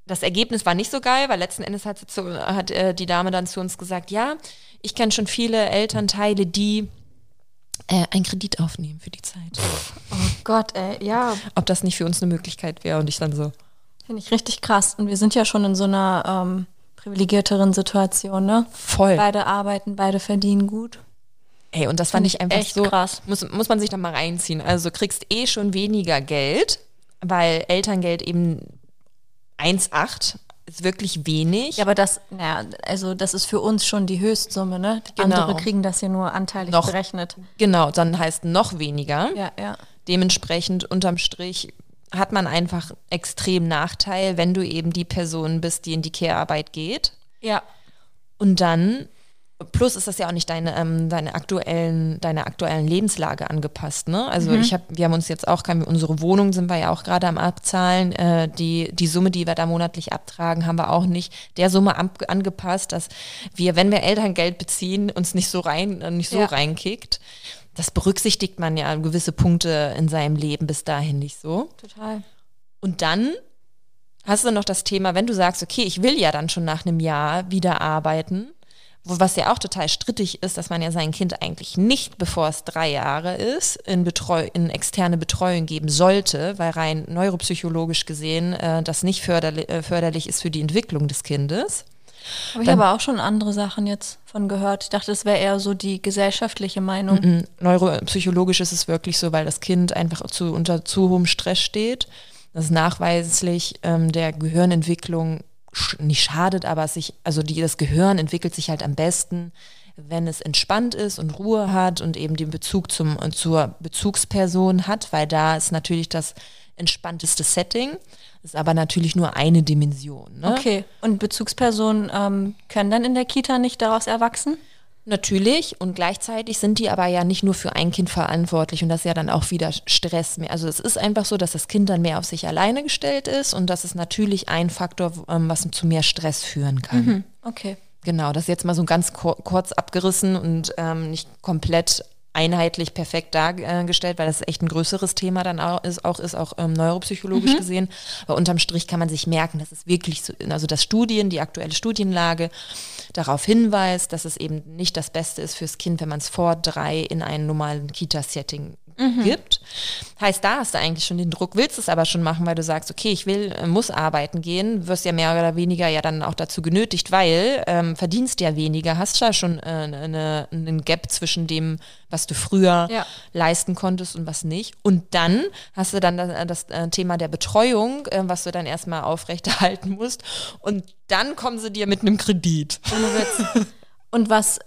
das Ergebnis war nicht so geil, weil letzten Endes hat, zu, hat äh, die Dame dann zu uns gesagt, ja, ich kenne schon viele Elternteile, die äh, einen Kredit aufnehmen für die Zeit. Oh Gott, ey, ja. Ob das nicht für uns eine Möglichkeit wäre und ich dann so. Finde ich richtig krass. Und wir sind ja schon in so einer ähm, privilegierteren Situation, ne? Voll. Beide arbeiten, beide verdienen gut. Ey, und das fand ich einfach echt so krass. Muss, muss man sich da mal reinziehen. Also du kriegst eh schon weniger Geld, weil Elterngeld eben 1,8 ist wirklich wenig. Ja, aber das, naja, also das ist für uns schon die Höchstsumme, ne? Genau. Andere kriegen das ja nur anteilig noch, berechnet. Genau, dann heißt noch weniger. Ja, ja. Dementsprechend unterm Strich hat man einfach extrem Nachteil, wenn du eben die Person bist, die in die Care-Arbeit geht. Ja. Und dann Plus ist das ja auch nicht deine, ähm, deine aktuellen, deine aktuellen Lebenslage angepasst, ne? Also mhm. ich habe, wir haben uns jetzt auch, unsere Wohnung sind wir ja auch gerade am Abzahlen. Äh, die, die Summe, die wir da monatlich abtragen, haben wir auch nicht der Summe ab, angepasst, dass wir, wenn wir Elterngeld beziehen, uns nicht so rein, äh, nicht so ja. reinkickt. Das berücksichtigt man ja gewisse Punkte in seinem Leben bis dahin nicht so. Total. Und dann hast du noch das Thema, wenn du sagst, okay, ich will ja dann schon nach einem Jahr wieder arbeiten was ja auch total strittig ist, dass man ja sein Kind eigentlich nicht, bevor es drei Jahre ist, in, Betreu in externe Betreuung geben sollte, weil rein neuropsychologisch gesehen äh, das nicht förderli äh, förderlich ist für die Entwicklung des Kindes. Habe ich aber auch schon andere Sachen jetzt von gehört. Ich dachte, das wäre eher so die gesellschaftliche Meinung. Mm -mm. Neuropsychologisch ist es wirklich so, weil das Kind einfach zu, unter zu hohem Stress steht. Das ist nachweislich ähm, der Gehirnentwicklung nicht schadet, aber sich, also die, das Gehirn entwickelt sich halt am besten, wenn es entspannt ist und Ruhe hat und eben den Bezug zum, zur Bezugsperson hat, weil da ist natürlich das entspannteste Setting. ist aber natürlich nur eine Dimension. Ne? Okay, und Bezugspersonen ähm, können dann in der Kita nicht daraus erwachsen? Natürlich und gleichzeitig sind die aber ja nicht nur für ein Kind verantwortlich und das ist ja dann auch wieder Stress mehr. Also es ist einfach so, dass das Kind dann mehr auf sich alleine gestellt ist und das ist natürlich ein Faktor, ähm, was zu mehr Stress führen kann. Mhm. Okay. Genau, das ist jetzt mal so ganz kurz abgerissen und ähm, nicht komplett einheitlich perfekt dargestellt, weil das echt ein größeres Thema dann auch ist, auch, ist, auch ähm, neuropsychologisch mhm. gesehen. Aber unterm Strich kann man sich merken, dass es wirklich so, also dass Studien, die aktuelle Studienlage darauf hinweist, dass es eben nicht das Beste ist fürs Kind, wenn man es vor drei in einen normalen Kita-Setting gibt. Heißt, da hast du eigentlich schon den Druck, willst es aber schon machen, weil du sagst, okay, ich will, äh, muss arbeiten gehen, wirst ja mehr oder weniger ja dann auch dazu genötigt, weil ähm, verdienst ja weniger, hast ja schon äh, eine, einen Gap zwischen dem, was du früher Ja. leisten konntest und was nicht. Und dann hast du dann das, das äh, Thema der Betreuung, äh, was du dann erstmal aufrechterhalten musst. Und dann kommen sie dir mit einem Kredit. Und was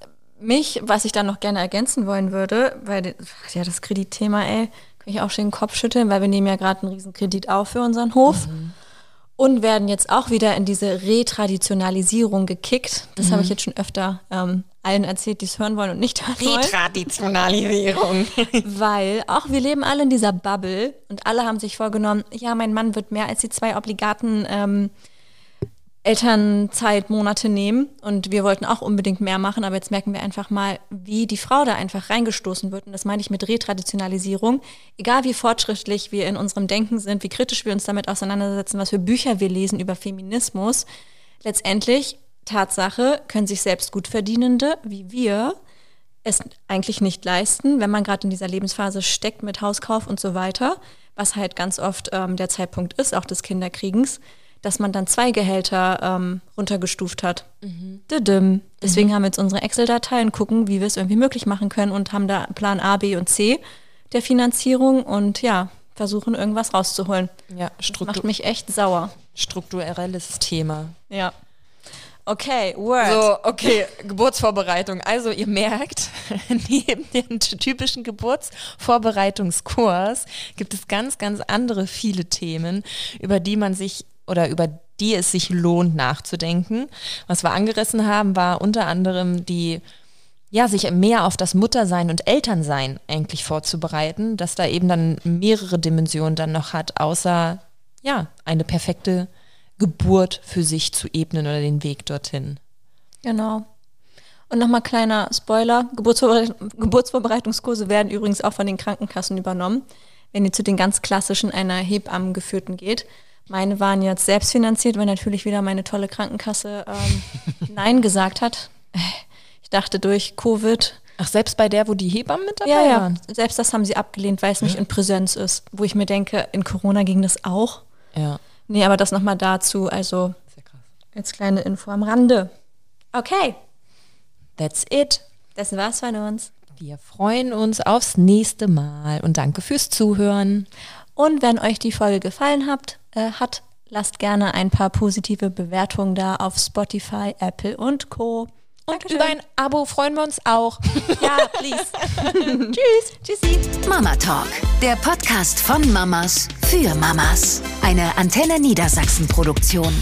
mich, was ich dann noch gerne ergänzen wollen würde, weil ja das Kreditthema, ey, kann ich auch schon den Kopf schütteln, weil wir nehmen ja gerade einen riesen Kredit auf für unseren Hof und werden jetzt auch wieder in diese Retraditionalisierung gekickt. Das habe ich jetzt schon öfter ähm, allen erzählt, die es hören wollen und nicht hören wollen. Retraditionalisierung. Weil auch wir leben alle in dieser Bubble und alle haben sich vorgenommen, ja, mein Mann wird mehr als die zwei obligaten ähm, Elternzeitmonate nehmen und wir wollten auch unbedingt mehr machen, aber jetzt merken wir einfach mal, wie die Frau da einfach reingestoßen wird und das meine ich mit Retraditionalisierung. Egal wie fortschrittlich wir in unserem Denken sind, wie kritisch wir uns damit auseinandersetzen, was für Bücher wir lesen über Feminismus, letztendlich Tatsache können sich selbst gut verdienende wie wir es eigentlich nicht leisten, wenn man gerade in dieser Lebensphase steckt mit Hauskauf und so weiter, was halt ganz oft ähm, der Zeitpunkt ist, auch des Kinderkriegens, dass man dann zwei Gehälter ähm, runtergestuft hat. Didim. Deswegen haben wir jetzt unsere Excel-Datei und gucken, wie wir es irgendwie möglich machen können und haben da Plan A, B und C der Finanzierung und ja, versuchen irgendwas rauszuholen. Ja, Das struktu macht mich echt sauer. strukturelles Thema. Ja. Okay, Word. So, okay, Geburtsvorbereitung. Also ihr merkt, neben dem typischen Geburtsvorbereitungskurs gibt es ganz, ganz andere viele Themen, über die man sich oder über die es sich lohnt nachzudenken. Was wir angerissen haben, war unter anderem die ja, sich mehr auf das Muttersein und Elternsein eigentlich vorzubereiten, dass da eben dann mehrere Dimensionen dann noch hat, außer ja, eine perfekte Geburt für sich zu ebnen oder den Weg dorthin. Genau. Und nochmal kleiner Spoiler, Geburtsvorbereit Geburtsvorbereitungskurse werden übrigens auch von den Krankenkassen übernommen, wenn ihr zu den ganz klassischen einer Hebammengeführten geht. Meine waren jetzt selbstfinanziert, weil natürlich wieder meine tolle Krankenkasse ähm, Nein gesagt hat. Ich dachte durch Covid, Ach, selbst bei der, wo die Hebammen mit dabei ja, ja, waren? selbst das haben sie abgelehnt, weil es nicht in Präsenz ist. Wo ich mir denke, in Corona ging das auch. Ja. Nee, aber das nochmal dazu, also als kleine Info am Rande. Okay, That's it. das war's von uns. Wir freuen uns aufs nächste Mal und danke fürs Zuhören. Und wenn euch die Folge gefallen habt, äh, hat, lasst gerne ein paar positive Bewertungen da auf Spotify, Apple und Co. Und Dankeschön. über ein Abo freuen wir uns auch. Ja, please. Tschüss. Tschüssi. Mama Talk, der Podcast von Mamas für Mamas. Eine Antenne Niedersachsen Produktion.